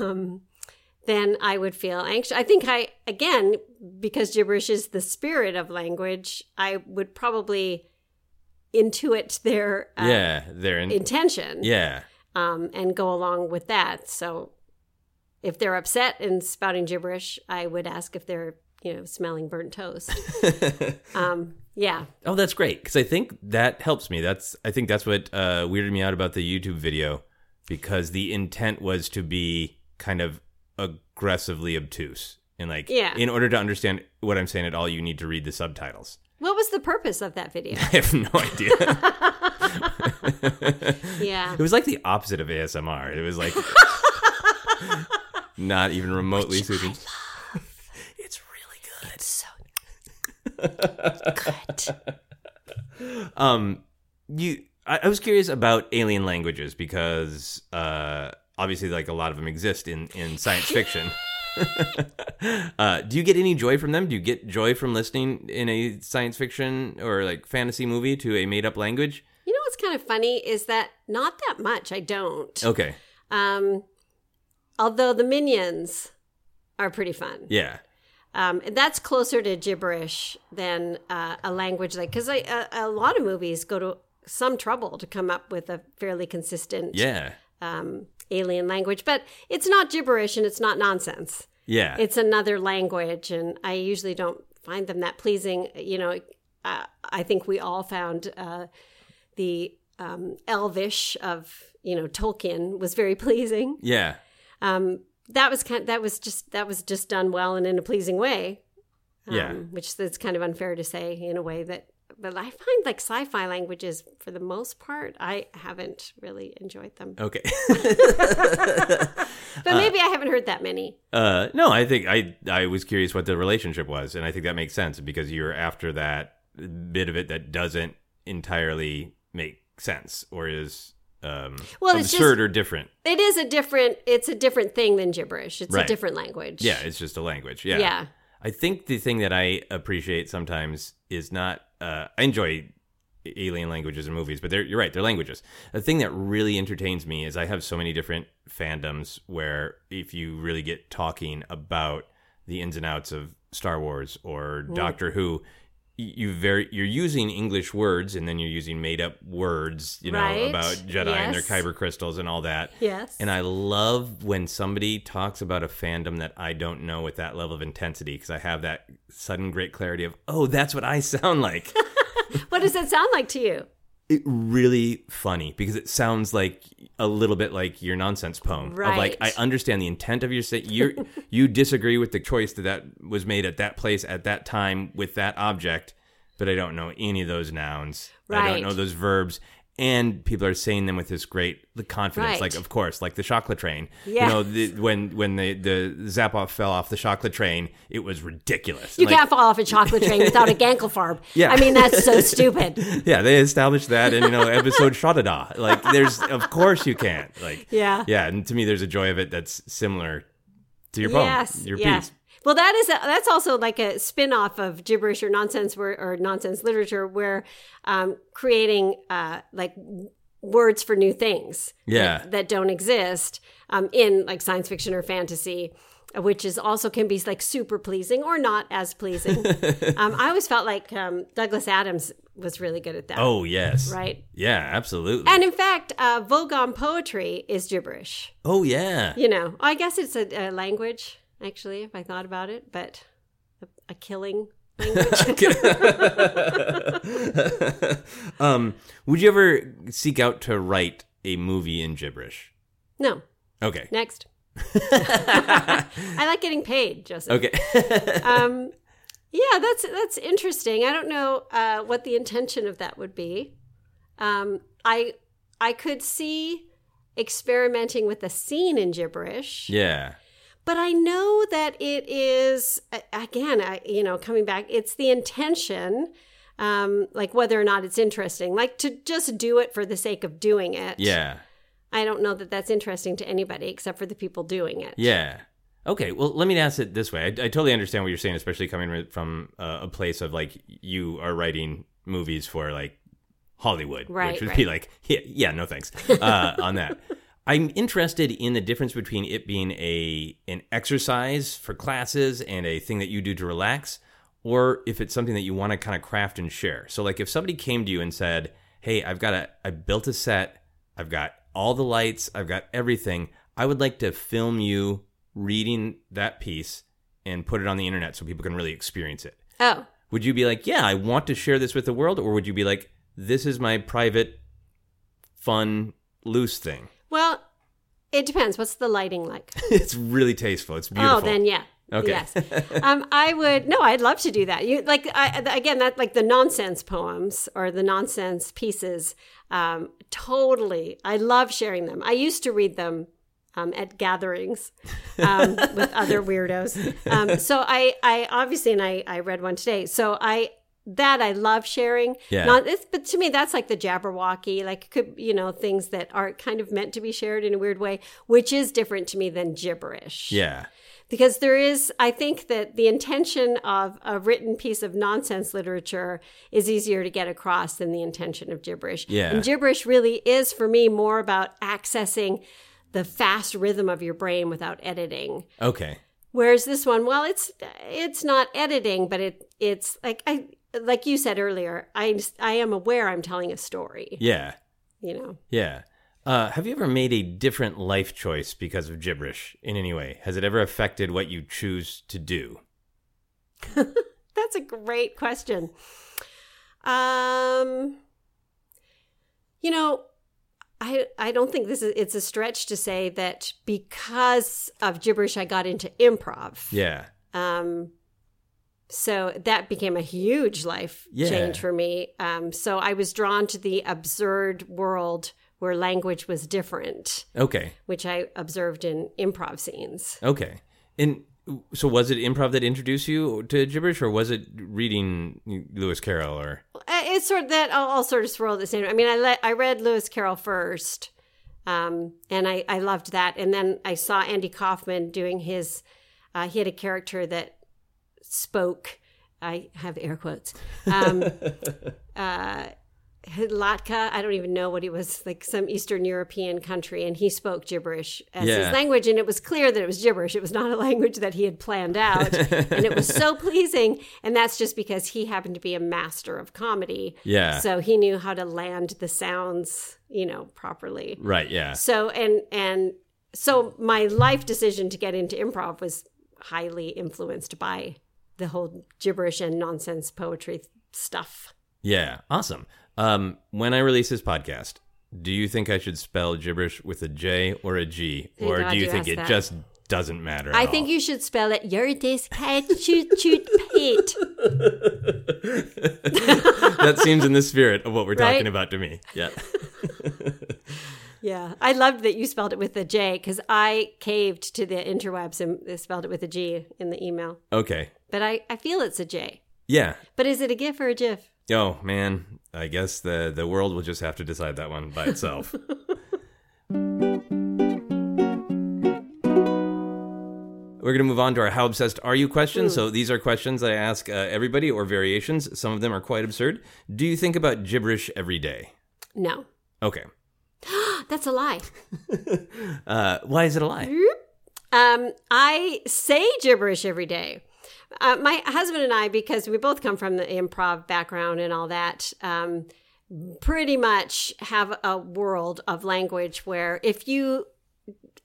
um, then I would feel anxious. I think I, again, because gibberish is the spirit of language, I would probably intuit their uh, yeah, they're in intention. Yeah. um, and go along with that. So if they're upset and spouting gibberish, I would ask if they're you know smelling burnt toast. um, yeah, Oh, that's great because I think that helps me. That's I think that's what uh, weirded me out about the YouTube video because the intent was to be kind of aggressively obtuse and like Yeah. in order to understand what I'm saying at all, you need to read the subtitles. what was the purpose of that video? I have no idea. yeah, it was like the opposite of ASMR. It was like not even remotely soothing. It's really good. It's so good. Um, you, I, I was curious about alien languages because uh, obviously, like a lot of them exist in in science fiction. uh, do you get any joy from them? Do you get joy from listening in a science fiction or like fantasy movie to a made up language? You know what's kind of funny is that not that much. I don't. Okay, Um, although the minions are pretty fun. yeah, Um, that's closer to gibberish than uh, a language like because a, a lot of movies go to some trouble to come up with a fairly consistent yeah, um, alien language, but it's not gibberish and it's not nonsense. yeah. It's another language, and I usually don't find them that pleasing. You know, uh, I think we all found uh, the um, Elvish of you know Tolkien was very pleasing. yeah. Um, that was kind. that was just that was just done well and in a pleasing way. Um, Yeah. which is kind of unfair to say in a way that. But I find like sci-fi languages, for the most part, I haven't really enjoyed them. Okay. But maybe I haven't heard that many. Uh, no, I think I I was curious what the relationship was, and I think that makes sense because you're after that bit of it that doesn't entirely make sense or is um, Well, it's absurd just- or different. It is a different. It's a different thing than gibberish. It's Right. a different language. Yeah, it's just a language. Yeah. Yeah. I think the thing that I appreciate sometimes is not. Uh, I enjoy alien languages and movies, but they're, you're right, they're languages. The thing that really entertains me is I have so many different fandoms where if you really get talking about the ins and outs of Star Wars or Doctor Who, you very you're using English words and then you're using made up words, you know, Right. about Jedi and their Yes. kyber crystals and all that. Yes. And I love when somebody talks about a fandom that I don't know with that level of intensity because I have that sudden great clarity of, oh, that's what I sound like. what does that sound like to you? It really funny because it sounds like a little bit like your nonsense poem of like I understand the intent of your say you you disagree with the choice that that was made at that place at that time with that object but I don't know any of those nouns. Right. I don't know those verbs and people are saying them with this great the confidence Right. like of course like the chocolate train Yeah. you know the, when when the the Zapoff fell off the chocolate train it was ridiculous You Like, can't fall off a chocolate train without a gankelfarb. Yeah. I mean, that's so stupid. yeah, they established that in you know episode Shadada. Like, there's of course you can't. Like, Yeah. yeah. And to me, there's a joy of it that's similar to your poem, yes. your yeah. piece. Well, that is a, that's also like a spin-off of gibberish or nonsense where, or nonsense literature, where um, creating uh, like words for new things Yeah. that, that don't exist um, in like science fiction or fantasy, which is also can be like super pleasing or not as pleasing. um, I always felt like um, Douglas Adams was really good at that. Oh yes, right. Yeah, absolutely. And in fact, uh, Vogon poetry is gibberish. oh yeah, You know, I guess it's a, a language, actually, if I thought about it, but a, a killing language. um, would you ever seek out to write a movie in gibberish? no, Okay, next. I like getting paid, Joseph. okay. Um, yeah, that's that's interesting. I don't know uh, what the intention of that would be. Um, I I could see experimenting with a scene in gibberish. yeah, but I know that it is again, I, you know, coming back, it's the intention, um, like whether or not it's interesting, like to just do it for the sake of doing it. yeah, I don't know that that's interesting to anybody except for the people doing it. yeah. Okay, well, let me ask it this way. I, I totally understand what you're saying, especially coming from uh, a place of like you are writing movies for like Hollywood, Right, which would right. be like, yeah, yeah no thanks uh, on that. I'm interested in the difference between it being a an exercise for classes and a thing that you do to relax, or if it's something that you want to kind of craft and share. So, like, if somebody came to you and said, "Hey, I've got a, I built a set, I've got all the lights, I've got everything. I would like to film you reading that piece and put it on the internet so people can really experience it. Oh, Would you be like, yeah, I want to share this with the world? Or would you be like, this is my private, fun, loose thing? Well, it depends. What's the lighting like? it's really tasteful. It's beautiful. Oh, then yeah. Okay. Yes. um, I would. No, I'd love to do that. You like I, again that like the nonsense poems or the nonsense pieces. Um, totally, I love sharing them. I used to read them um, at gatherings um, with other weirdos. Um, so I, I obviously, and I, I read one today. So I that I love sharing. Yeah. Not, this, but to me, that's like the Jabberwocky, like could you know things that are kind of meant to be shared in a weird way, which is different to me than gibberish yeah. because there is i think that the intention of a written piece of nonsense literature is easier to get across than the intention of gibberish Yeah. and gibberish really is for me more about accessing the fast rhythm of your brain without editing Okay. whereas this one well it's it's not editing but it it's like i like you said earlier i i am aware i'm telling a story Yeah. you know Yeah. Uh, have you ever made a different life choice because of gibberish in any way? Has it ever affected what you choose to do? That's a great question. Um, you know, I I don't think this is it's a stretch to say that because of gibberish I got into improv. Yeah. Um, so that became a huge life Yeah. change for me. Um, so I was drawn to the absurd world where language was different, Okay. which I observed in improv scenes. Okay. And so was it improv that introduced you to gibberish or was it reading Lewis Carroll or Uh, it's sort of that all, all sort of swirled at the same. I mean, I let I read Lewis Carroll first, um, and I I loved that, and then I saw Andy Kaufman doing his. Uh, he had a character that spoke. I have air quotes. Um, uh, Latka, I don't even know what he was like, some Eastern European country, and he spoke gibberish as Yeah. his language, and it was clear that it was gibberish. It was not a language that he had planned out, and it was so pleasing. And that's just because he happened to be a master of comedy, Yeah. so he knew how to land the sounds, you know, properly. Right, yeah. So and and so my life decision to get into improv was highly influenced by the whole gibberish and nonsense poetry stuff. Yeah. Awesome. Um when I release this podcast, do you think I should spell gibberish with a J or a G? Thank or God do you you think it that. just doesn't matter? at I all? think you should spell it your this cat shoot shoot pit. that seems in the spirit of what we're talking about to me. Yeah. Yeah, I loved that you spelled it with a J because I caved to the interwebs and spelled it with a G in the email. Okay. But I, I feel it's a J. Yeah. But is it a GIF or a GIF? Oh man, I guess the the world will just have to decide that one by itself. We're going to move on to our How Obsessed Are You questions. So these are questions I ask uh, everybody or variations. Some of them are quite absurd. Do you think about gibberish every day? No, Okay. that's a lie. Uh, why is it a lie? Um, I say gibberish every day. Uh, my husband and I, because we both come from the improv background and all that, um, pretty much have a world of language where if you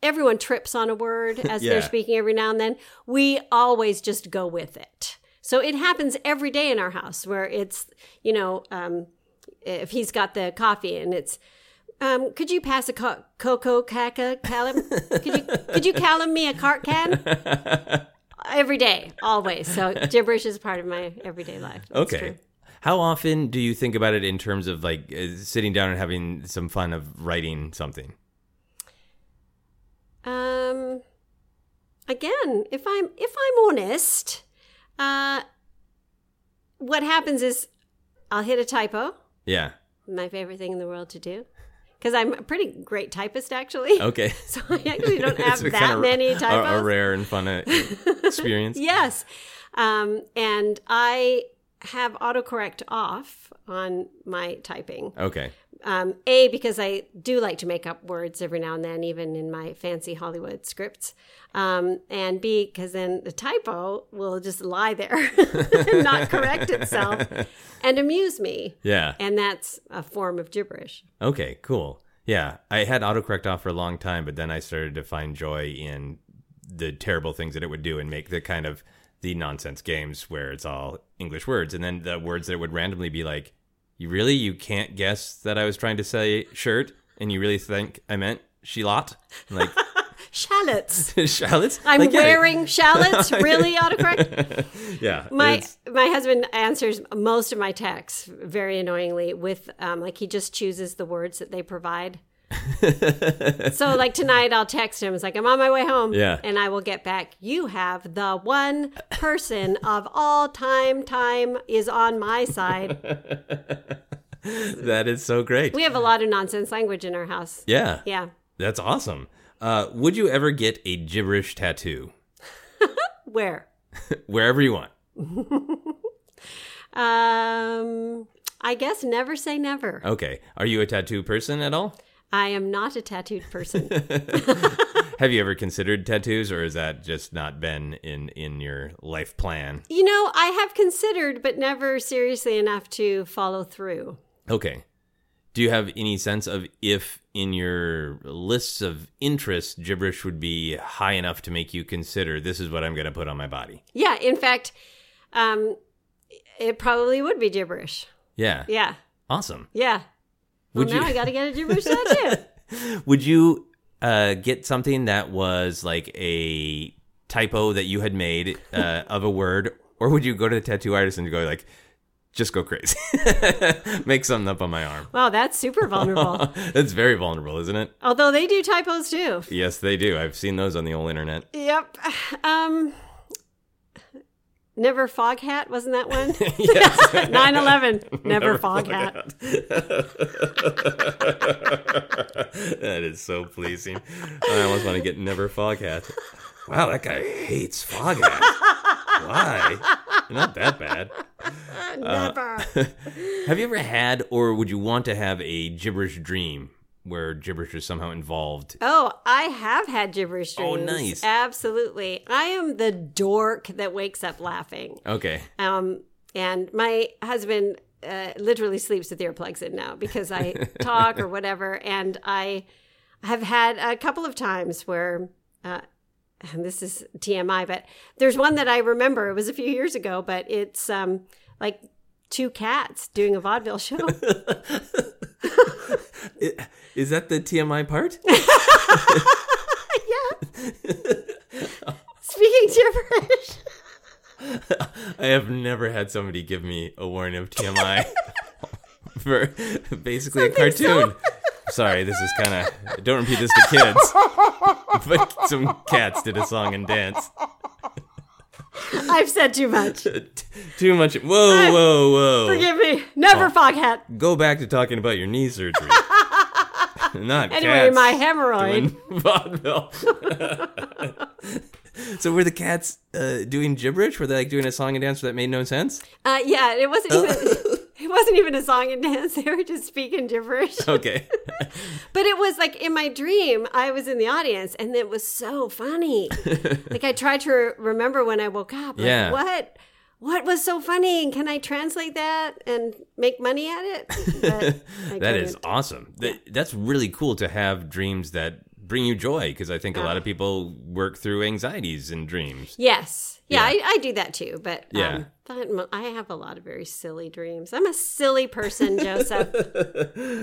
everyone trips on a word as Yeah. they're speaking every now and then, we always just go with it. So it happens every day in our house where it's, you know, um, if he's got the coffee and it's, um, could you pass a co- cocoa caca callum? Could you could you callum me a cart can? Every day, always. So gibberish is part of my everyday life. That's Okay. true. How often do you think about it in terms of like uh, sitting down and having some fun of writing something? Um, again, if I'm if I'm honest, uh, what happens is I'll hit a typo. Yeah. My favorite thing in the world to do, because I'm a pretty great typist actually. Okay. So I actually don't have that many a- typos. A, rare and fun uh, experience. Yes. Um, and I have autocorrect off on my typing. Okay. Um, a, because I do like to make up words every now and then, even in my fancy Hollywood scripts. Um, and B, because then the typo will just lie there and not correct itself and amuse me. Yeah. And that's a form of gibberish. Okay, cool. Yeah, I had autocorrect off for a long time, but then I started to find joy in the terrible things that it would do and make the kind of the nonsense games where it's all English words, and then the words that would randomly be like, "You really you can't guess that I was trying to say shirt, and you really think I meant shallot?" Like Shallots. shallots. I'm Like, yeah, wearing shallots. Really, autocorrect? Yeah, My it's- my husband answers most of my texts very annoyingly with um, like he just chooses the words that they provide. so like tonight I'll text him. It's like I'm on my way home. Yeah. And I will get back. You have the one person of all time time is on my side. that is so great. We have a lot of nonsense language in our house. yeah, Yeah. that's awesome. Uh, would you ever get a gibberish tattoo Where? wherever you want? Um I guess never say never. Okay, are you a tattoo person at all? I am not a tattooed person. Have you ever considered tattoos, or has that just not been in in your life plan? You know, I have considered, but never seriously enough to follow through. Okay. Do you have any sense of if in your lists of interests gibberish would be high enough to make you consider this is what I'm going to put on my body? Yeah, in fact, um, it probably would be gibberish. Yeah. Yeah, Awesome. yeah. Well, Would now you- I got to get a gibberish tattoo. Would you uh, get something that was like a typo that you had made uh, of a word, or would you go to the tattoo artist and go like, just go crazy, make something up on my arm? Wow, that's super vulnerable. That's very vulnerable, isn't it? Although they do typos too. Yes, they do. I've seen those on the old internet. Yep. Um, never fog hat wasn't that one? yes. 9/11. Never, fog hat. that is so pleasing. I almost want to get never fog hat. Wow, that guy hates fog hat. Why? Not that bad. Never. Uh, have you ever had, or would you want to have a gibberish dream where gibberish is somehow involved? Oh, I have had gibberish Oh, nice. Absolutely. I am the dork that wakes up laughing. Okay. Um, and my husband uh, literally sleeps with earplugs in now because I talk or whatever. And I have had a couple of times where, uh, and this is TMI, but there's one that I remember. It was a few years ago, but it's um, like two cats doing a vaudeville show. Is that the TMI part? Yeah. Speaking gibberish. I have never had somebody give me a warning of TMI for basically a Something so- cartoon. Sorry, this is kind of. Don't repeat this to kids. But some cats did a song and dance. I've said too much. Too much. Whoa, whoa, whoa. Forgive me. Never Oh. fog hat. Go back to talking about your knee surgery. Not Anyway, my hemorrhoid. vaudeville. so were the cats uh, doing gibberish? Were they like doing a song and dance that made no sense? Uh, yeah, it wasn't even. It wasn't even a song and dance. They were just speaking gibberish. Okay. But it was like in my dream, I was in the audience, and it was so funny. like I tried to re- remember when I woke up. Like, Yeah. What? What was so funny? And can I translate that and make money at it? That is awesome. That, that's really cool to have dreams that bring you joy because I think a lot of people work through anxieties in dreams. Yes. Yeah, Yeah. I, I do that too. But Yeah. um, but I have a lot of very silly dreams. I'm a silly person, Joseph.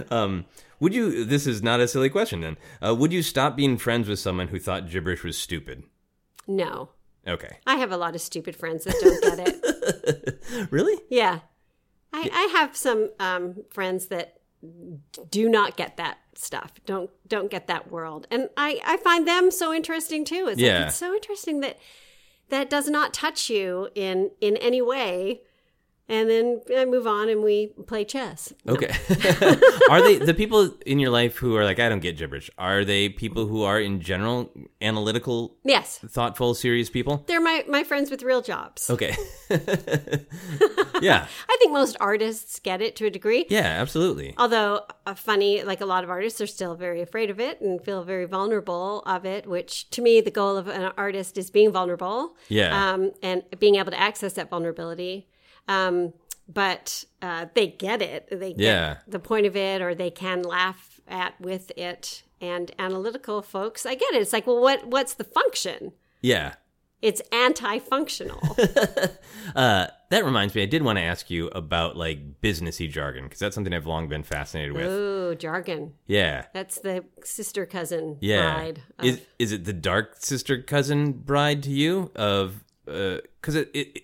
Um, would you? This is not a silly question. Then, uh, would you stop being friends with someone who thought gibberish was stupid? no. Okay. I have a lot of stupid friends that don't get it. Really? Yeah. I, I have some um, friends that do not get that stuff. Don't don't get that world. And I, I find them so interesting too. It's Yeah. like it's so interesting that that does not touch you in in any way. And then I move on and we play chess. Okay. are they the people in your life who are like, I don't get gibberish? Are they people who are in general analytical, Yes. thoughtful, serious people? They're my, my friends with real jobs. Okay. yeah. I think most artists get it to a degree. Yeah, absolutely. Although, uh, funny, like a lot of artists are still very afraid of it and feel very vulnerable of it, which to me, the goal of an artist is being vulnerable. Yeah. Um, and being able to access that vulnerability. Um, but uh, they get it. They get Yeah. the point of it, or they can laugh at with it. And analytical folks, I get it. It's like, well, what what's the function? Yeah. It's anti-functional. Uh, that reminds me, I did want to ask you about like businessy jargon because that's something I've long been fascinated with. Ooh, jargon. Yeah. That's the sister cousin Yeah. bride. Of, Is is it the dark sister cousin bride to you of because it, it it-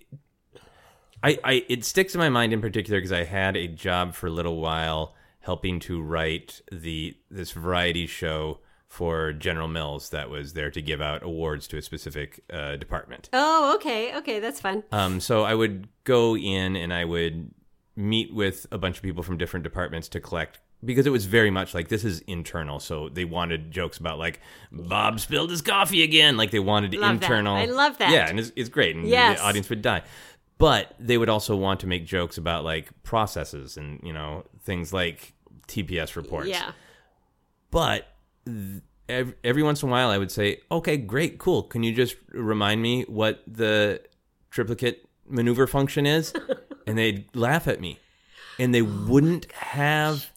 I I it sticks in my mind in particular because I had a job for a little while helping to write the this variety show for General Mills that was there to give out awards to a specific uh, department. oh, okay, okay, that's fun. Um, so I would go in and I would meet with a bunch of people from different departments to collect because it was very much like this is internal. So they wanted jokes about like Bob spilled his coffee again. Like they wanted Love that. internal. I love that. Yeah, and it's, it's great, and Yes. the audience would die. But they would also want to make jokes about like processes and you know things like TPS reports. Yeah. But th- ev- every once in a while, I would say, "Okay, great, cool. Can you just remind me what the triplicate maneuver function is?" and they'd laugh at me, and they oh wouldn't have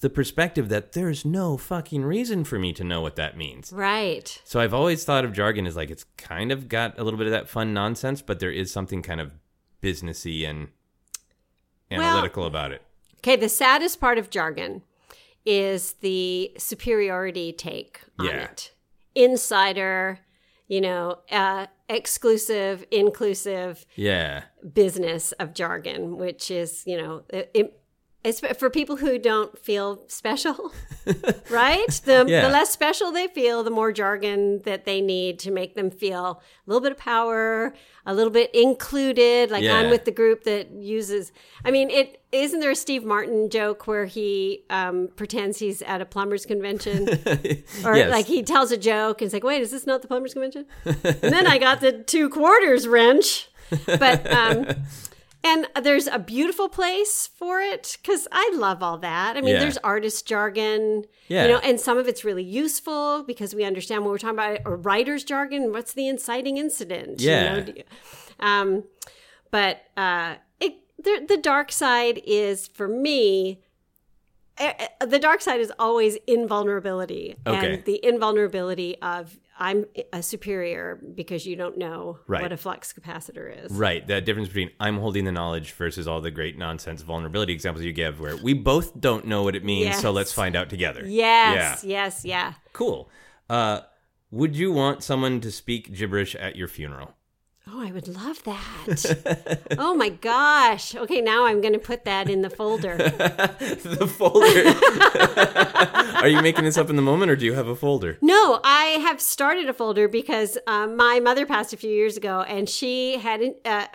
the perspective that there's no fucking reason for me to know what that means. Right. So I've always thought of jargon as like it's kind of got a little bit of that fun nonsense, but there is something kind of businessy and analytical about it. Okay, the saddest part of jargon is the superiority take on Yeah. it. Insider, you know, uh, exclusive, inclusive Yeah. business of jargon, which is, you know, it, it, it's for people who don't feel special, right? The, Yeah. the less special they feel, the more jargon that they need to make them feel a little bit of power, a little bit included, like Yeah. I'm with the group that uses. I mean, it isn't there a Steve Martin joke where he um, pretends he's at a plumbers convention, or Yes. like he tells a joke and it's like, wait, is this not the plumbers convention? and then I got the two quarters wrench, but. Um, and there's a beautiful place for it because I love all that. I mean, Yeah. there's artist jargon, Yeah. you know, and some of it's really useful because we understand what we're talking about. Or writer's jargon, what's the inciting incident? you Yeah. know? Um, but uh, it, the, the dark side is for me. eh, eh, The dark side is always invulnerability, Okay. and the invulnerability of I'm a superior because you don't know Right. what a flux capacitor is. Right, that difference between I'm holding the knowledge versus all the great nonsense vulnerability examples you give, where we both don't know what it means, so let's find out together. Yes, Yeah. yes, yeah. Cool. Uh, would you want someone to speak gibberish at your funeral? Oh, I would love that. oh my gosh. Okay, now I'm going to put that in the folder. the folder. Are you making this up in the moment, or do you have a folder? No, I have started a folder because um, my mother passed a few years ago, and she had uh,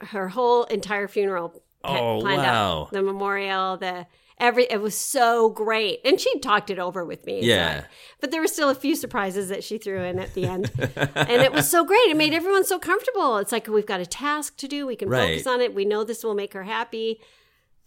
her- whole entire funeral Oh, planned wow. out. The memorial, the every it was so great, and she talked it over with me. Yeah. But there were still a few surprises that she threw in at the end, and it was so great. It made everyone so comfortable. It's like we've got a task to do. We can Right. focus on it. We know this will make her happy.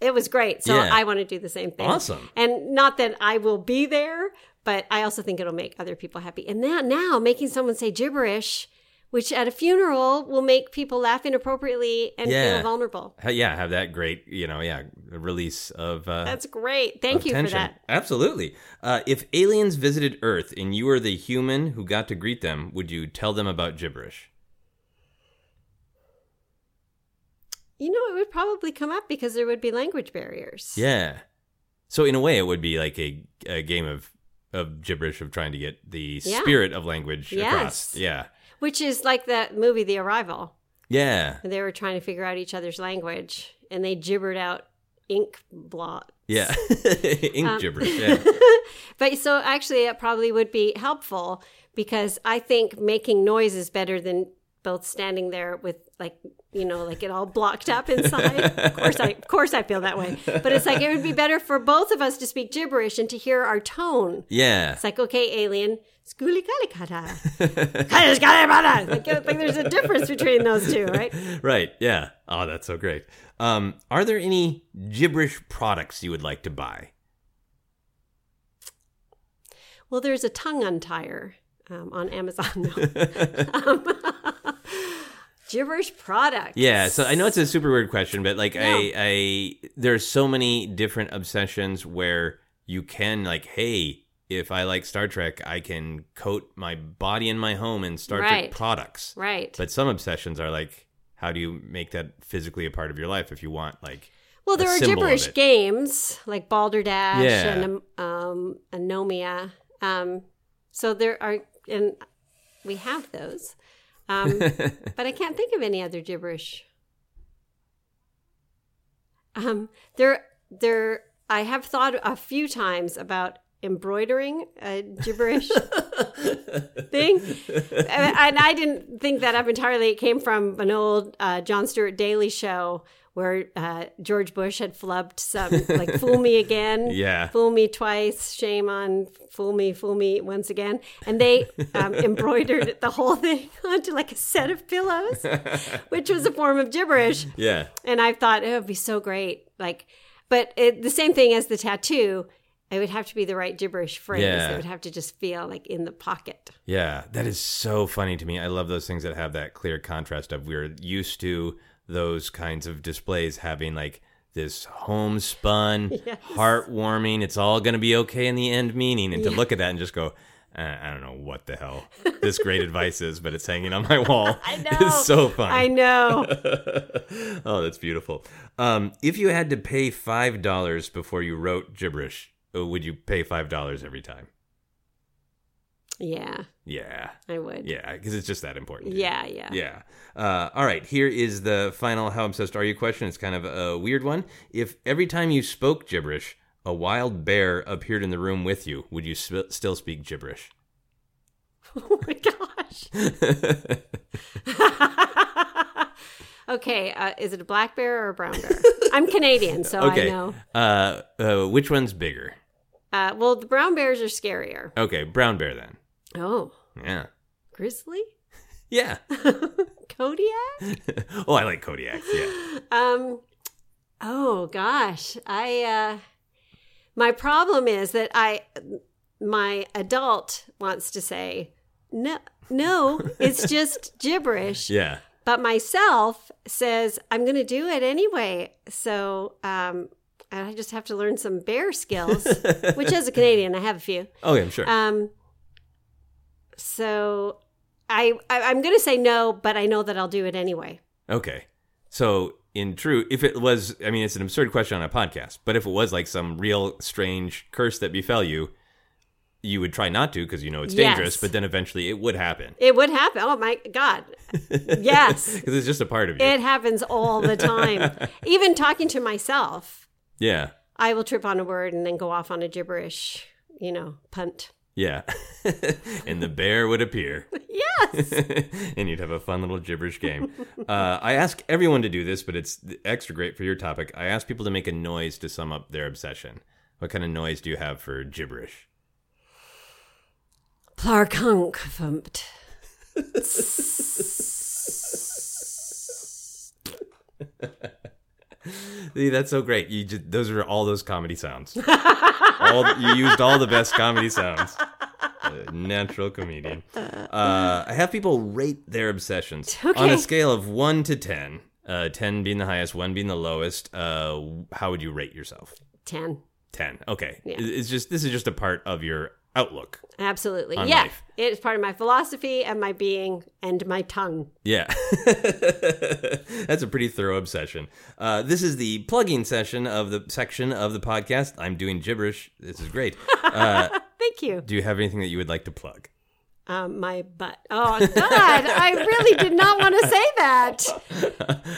It was great. So Yeah. I want to do the same thing. Awesome. And not that I will be there, but I also think it'll make other people happy. And that now making someone say gibberish, which at a funeral will make people laugh inappropriately and Yeah. feel vulnerable. Yeah, have that great, you know, yeah, release of. Uh, That's great. Thank you tension. for that. Absolutely. Uh, if aliens visited Earth and you were the human who got to greet them, would you tell them about gibberish? You know, it would probably come up because there would be language barriers. Yeah. So in a way, it would be like a, a game of of gibberish of trying to get the Yeah. spirit of language Yes. across. Yeah. Which is like that movie, The Arrival. Yeah. They were trying to figure out each other's language and they gibbered out ink blot. Yeah. Ink Um, gibberish. Yeah. But so actually, it probably would be helpful because I think making noise is better than both standing there with like you know like it all blocked up inside. of course, I of course I feel that way. But it's like it would be better for both of us to speak gibberish and to hear our tone. Yeah. It's like okay, alien. Skuli kalikata. Kalikata. Like, like there's a difference between those two, right? Right. Yeah. Oh, that's so great. Um, are there any gibberish products you would like to buy? Well, there's a tongue untier um, on Amazon. Um, gibberish products. Yeah, so I know it's a super weird question, but like No. I, I there's so many different obsessions where you can like, hey, if I like Star Trek, I can coat my body and my home in Star Right. Trek products. Right. But some obsessions are like, how do you make that physically a part of your life if you want like well, there are gibberish games like Balderdash Yeah. and um, Anomia. Um, so there are, and we have those. Um, but I can't think of any other gibberish. Um, there, there. I have thought a few times about embroidering a gibberish thing, and I didn't think that up entirely. It came from an old uh, Jon Stewart Daily show where uh, George Bush had flubbed some like "Fool me again." Yeah. fool me twice shame on fool me fool me once again and they um, embroidered the whole thing onto like a set of pillows which was a form of gibberish Yeah. and i thought it would be so great like but it, the same thing as the tattoo it would have to be the right gibberish phrase Yeah. it would have to just feel like in the pocket Yeah, that is so funny to me. I love those things that have that clear contrast of we're used to those kinds of displays having like this homespun, heartwarming, it's all going to be okay in the end meaning. And to look at that and just go, uh, I don't know what the hell this great advice is, but it's hanging on my wall. I know. It's so fun. i know oh, that's beautiful. Um, if you had to pay $5 before you wrote gibberish, would you pay $5 every time? yeah Yeah. i would Yeah, because it's just that important. to you. yeah yeah Yeah. Uh, all right. Here is the final "How obsessed are you?" question. It's kind of a weird one. If every time you spoke gibberish, a wild bear appeared in the room with you, would you sp- still speak gibberish? oh my gosh okay uh, is it a black bear or a brown bear i'm canadian so okay. i know Uh, uh, which one's bigger? Uh, well, the brown bears are scarier. Okay, brown bear then. Oh, Yeah. grizzly, Yeah. Kodiak. oh, I like Kodiaks. Yeah. Um, oh gosh, I. Uh, my problem is that I, my adult wants to say no, no, it's just gibberish. Yeah. But myself says I'm going to do it anyway. So um, I just have to learn some bear skills, which as a Canadian, I have a few. Oh, yeah, I'm sure. Um, so I, I I'm going to say no, but I know that I'll do it anyway. Okay. So, in true, if it was, I mean, it's an absurd question on a podcast, but if it was like some real strange curse that befell you, you would try not to because you know it's Yes. dangerous, but then eventually it would happen It would happen. Oh my god. Yes. because it's just a part of you. It happens all the time. Even talking to myself, yeah. I will trip on a word and then go off on a gibberish, you know, punt. Yeah. and the bear would appear. Yes. and you'd have a fun little gibberish game. Uh, I ask everyone to do this, but it's extra great for your topic. I ask people to make a noise to sum up their obsession. What kind of noise do you have for gibberish? Plarkunk thumped. See, that's so great. You just, those are all those comedy sounds. all the- you used all the best comedy sounds. Natural comedian. Uh, I have people rate their obsessions on a scale of one to ten. Uh, ten being the highest, one being the lowest. Uh, how would you rate yourself? Ten. Ten. Okay. Yeah. It's just this is just a part of your outlook. Absolutely. Yeah. life. It is part of my philosophy and my being and my tongue. Yeah. That's a pretty thorough obsession. Uh, this is the plugging session of the section of the podcast. I'm doing gibberish. This is great. Uh, Thank you. do you have anything that you would like to plug? Um, my butt. Oh God! I really did not want to say that.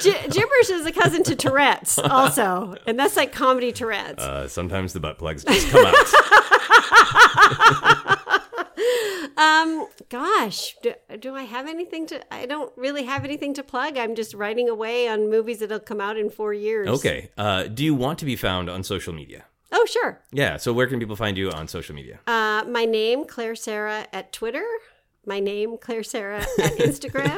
Gi- gibberish is a cousin to Tourette's, also, and that's like comedy Tourette's. Uh, sometimes the butt plugs just come out. Um, gosh, do, do I have anything to? I don't really have anything to plug. I'm just writing away on movies that'll come out in four years. okay. Uh, do you want to be found on social media? Oh, sure. Yeah. So where can people find you on social media? Uh, my name Clare Sera at Twitter. My name Clare Sera at Instagram.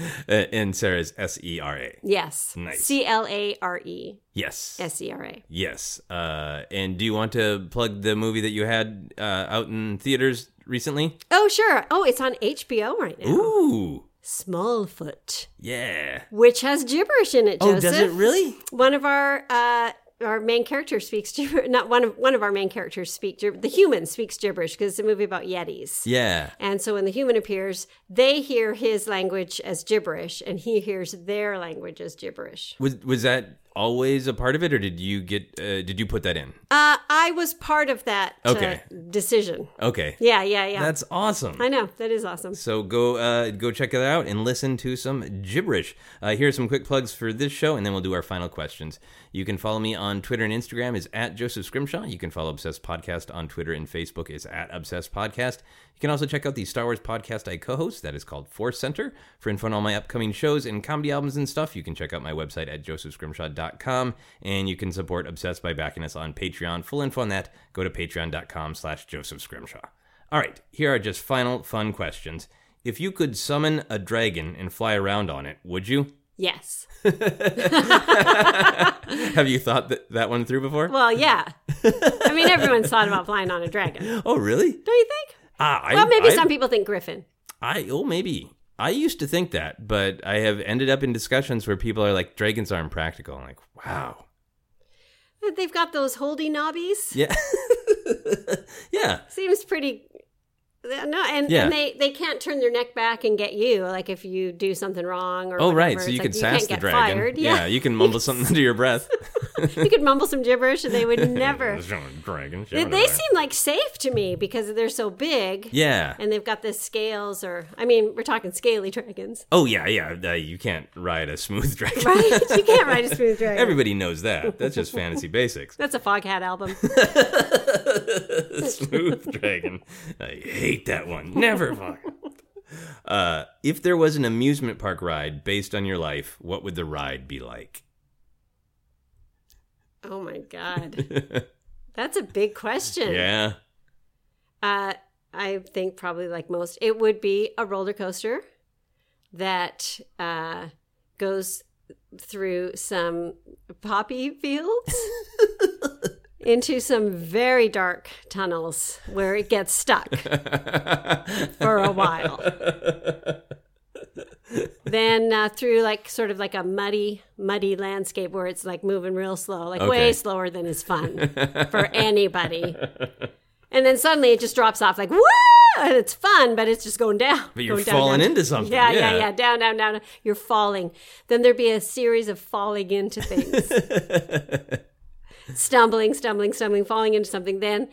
Uh, and Sera's S E R A. yes. Nice. C L A R E Yes. S E R A. Yes. Uh, and do you want to plug the movie that you had uh, out in theaters recently? Oh, sure. Oh, it's on HBO right now. Ooh. Smallfoot. Yeah. which has gibberish in it. Oh, does it really? One of our uh, our main character speaks gibberish. Not one of one of our main characters speak gib- the human speaks gibberish because it's a movie about yetis. Yeah. And so when the human appears, they hear his language as gibberish, and he hears their language as gibberish. Was was that always a part of it, or did you get uh, did you put that in? Uh, I was part of that uh, Okay. decision. Okay. Yeah, yeah, yeah. That's awesome. I know that is awesome. So go uh, go check it out and listen to some gibberish. Uh, here are some quick plugs for this show, and then we'll do our final questions. You can follow me on Twitter and Instagram is at Joseph Scrimshaw. You can follow Obsessed Podcast on Twitter and Facebook is at Obsessed Podcast. You can also check out the Star Wars podcast I co-host that is called Force Center. For info on all my upcoming shows and comedy albums and stuff, you can check out my website at josephscrimshaw.com and you can support Obsessed by backing us on Patreon. Full info on that, go to patreon.com slash Joseph Scrimshaw. All right, here are just final fun questions. If you could summon a dragon and fly around on it, would you? Yes. Have you thought that, that one through before? Well, yeah. I mean, everyone's thought about flying on a dragon. oh, really? Don't you think? Ah, I, Well, maybe I, some people think griffin. I oh maybe. I used to think that, but I have ended up in discussions where people are like, dragons aren't practical. I'm like, wow. They've got those holdy knobbies. Yeah. yeah. Seems pretty. No, and, Yeah. and they, they can't turn their neck back and get you, like if you do something wrong or Oh, right. So you It's could like, sass can't the dragon. Fired. Yeah. Yeah, you can mumble something under your breath. you could mumble some gibberish and they would never. dragon. they, they seem like safe to me because they're so big. Yeah. And they've got the scales, or I mean, we're talking scaly dragons, Oh yeah, yeah. Uh, you can't ride a smooth dragon. right? you can't ride a smooth dragon. Everybody knows that. That's just fantasy basics. That's a Foghat album. Smooth dragon. I hate that one. Never fuck. Uh, if there was an amusement park ride based on your life, what would the ride be like? Oh my god, that's a big question. Yeah. Uh, I think probably like most, it would be a roller coaster that uh, goes through some poppy fields into some very dark tunnels where it gets stuck for a while. then uh, through like sort of like a muddy, muddy landscape where it's like moving real slow, like Okay. way slower than is fun for anybody. And then suddenly it just drops off like woo, and it's fun, but it's just going down. But you're going down, falling down. into something, Yeah, yeah, yeah. yeah, down, down, down. You're falling. Then there'd be a series of falling into things, stumbling, stumbling, stumbling, falling into something. Then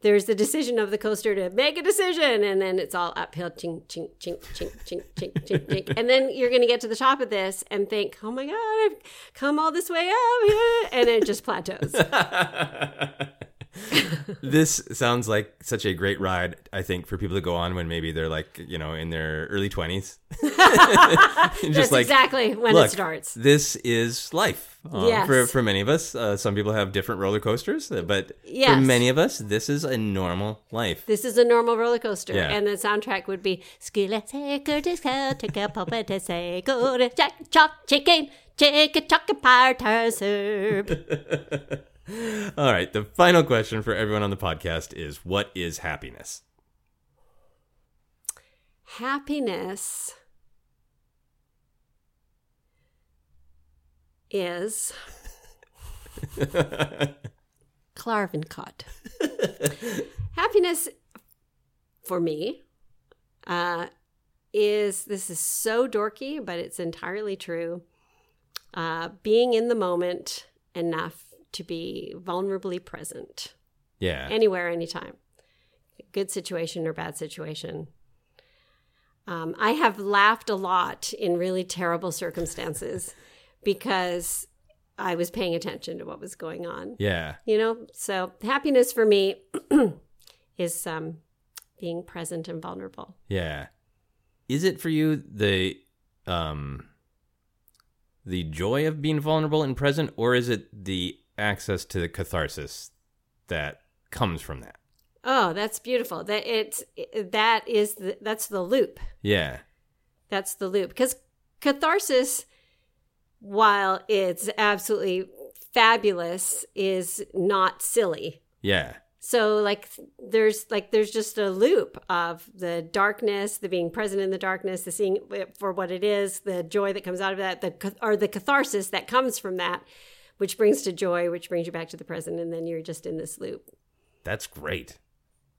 there's the decision of the coaster to make a decision, and then it's all uphill, chink, chink, chink, chink, chink, chink, chink, chink. And then you're going to get to the top of this and think, oh my God, I've come all this way up here. And it just plateaus. This sounds like such a great ride, I think, for people to go on when maybe they're like, you know, in their early 20s. Just That's like, exactly when look, it starts. this is life. Uh, Yes. For, for many of us, uh, some people have different roller coasters, uh, but for many of us, this is a normal life. This is a normal roller coaster, Yeah. and the soundtrack would be Skilla Saker Disco Take a Papa to say Go to Jack Chop Chicken Chicken Chocolate Pie Serve. All right. The final question for everyone on the podcast is what is happiness? Happiness is Clarvencott. Happiness for me uh, is this is so dorky, but it's entirely true. Uh, being in the moment enough to be vulnerably present Yeah. anywhere, anytime, good situation or bad situation. Um, I have laughed a lot in really terrible circumstances because I was paying attention to what was going on. yeah. You know, so happiness for me is um, being present and vulnerable. Yeah. Is it for you the um the joy of being vulnerable and present or is it the access to the catharsis that comes from that? Oh, that's beautiful. That it's that is the, that's the loop. Yeah. That's the loop because catharsis, while it's absolutely fabulous, is not silly. Yeah. So like there's like there's just a loop of the darkness, the being present in the darkness, the seeing it for what it is, the joy that comes out of that, the or the catharsis that comes from that. Which brings to joy, which brings you back to the present, and then you're just in this loop. That's great.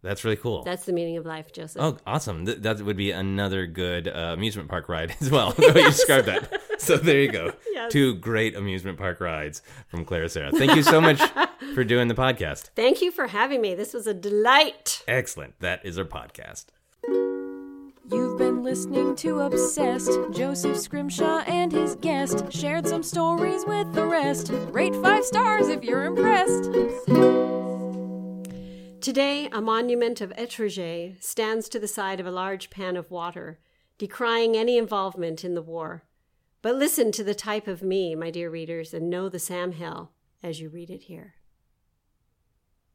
That's really cool. That's the meaning of life, Joseph. Oh, awesome! Th- that would be another good uh, amusement park ride as well. The way you described that. So there you go. Yes. Two great amusement park rides from Clare Sera. Thank you so much for doing the podcast. Thank you for having me. This was a delight. Excellent. That is our podcast. You've been listening to Obsessed. Joseph Scrimshaw and his guest shared some stories with the rest. Rate five stars if you're impressed. Today, a monument of Etranger stands to the side of a large pan of water, decrying any involvement in the war. But listen to the type of me, my dear readers, and know the Sam Hill as you read it here.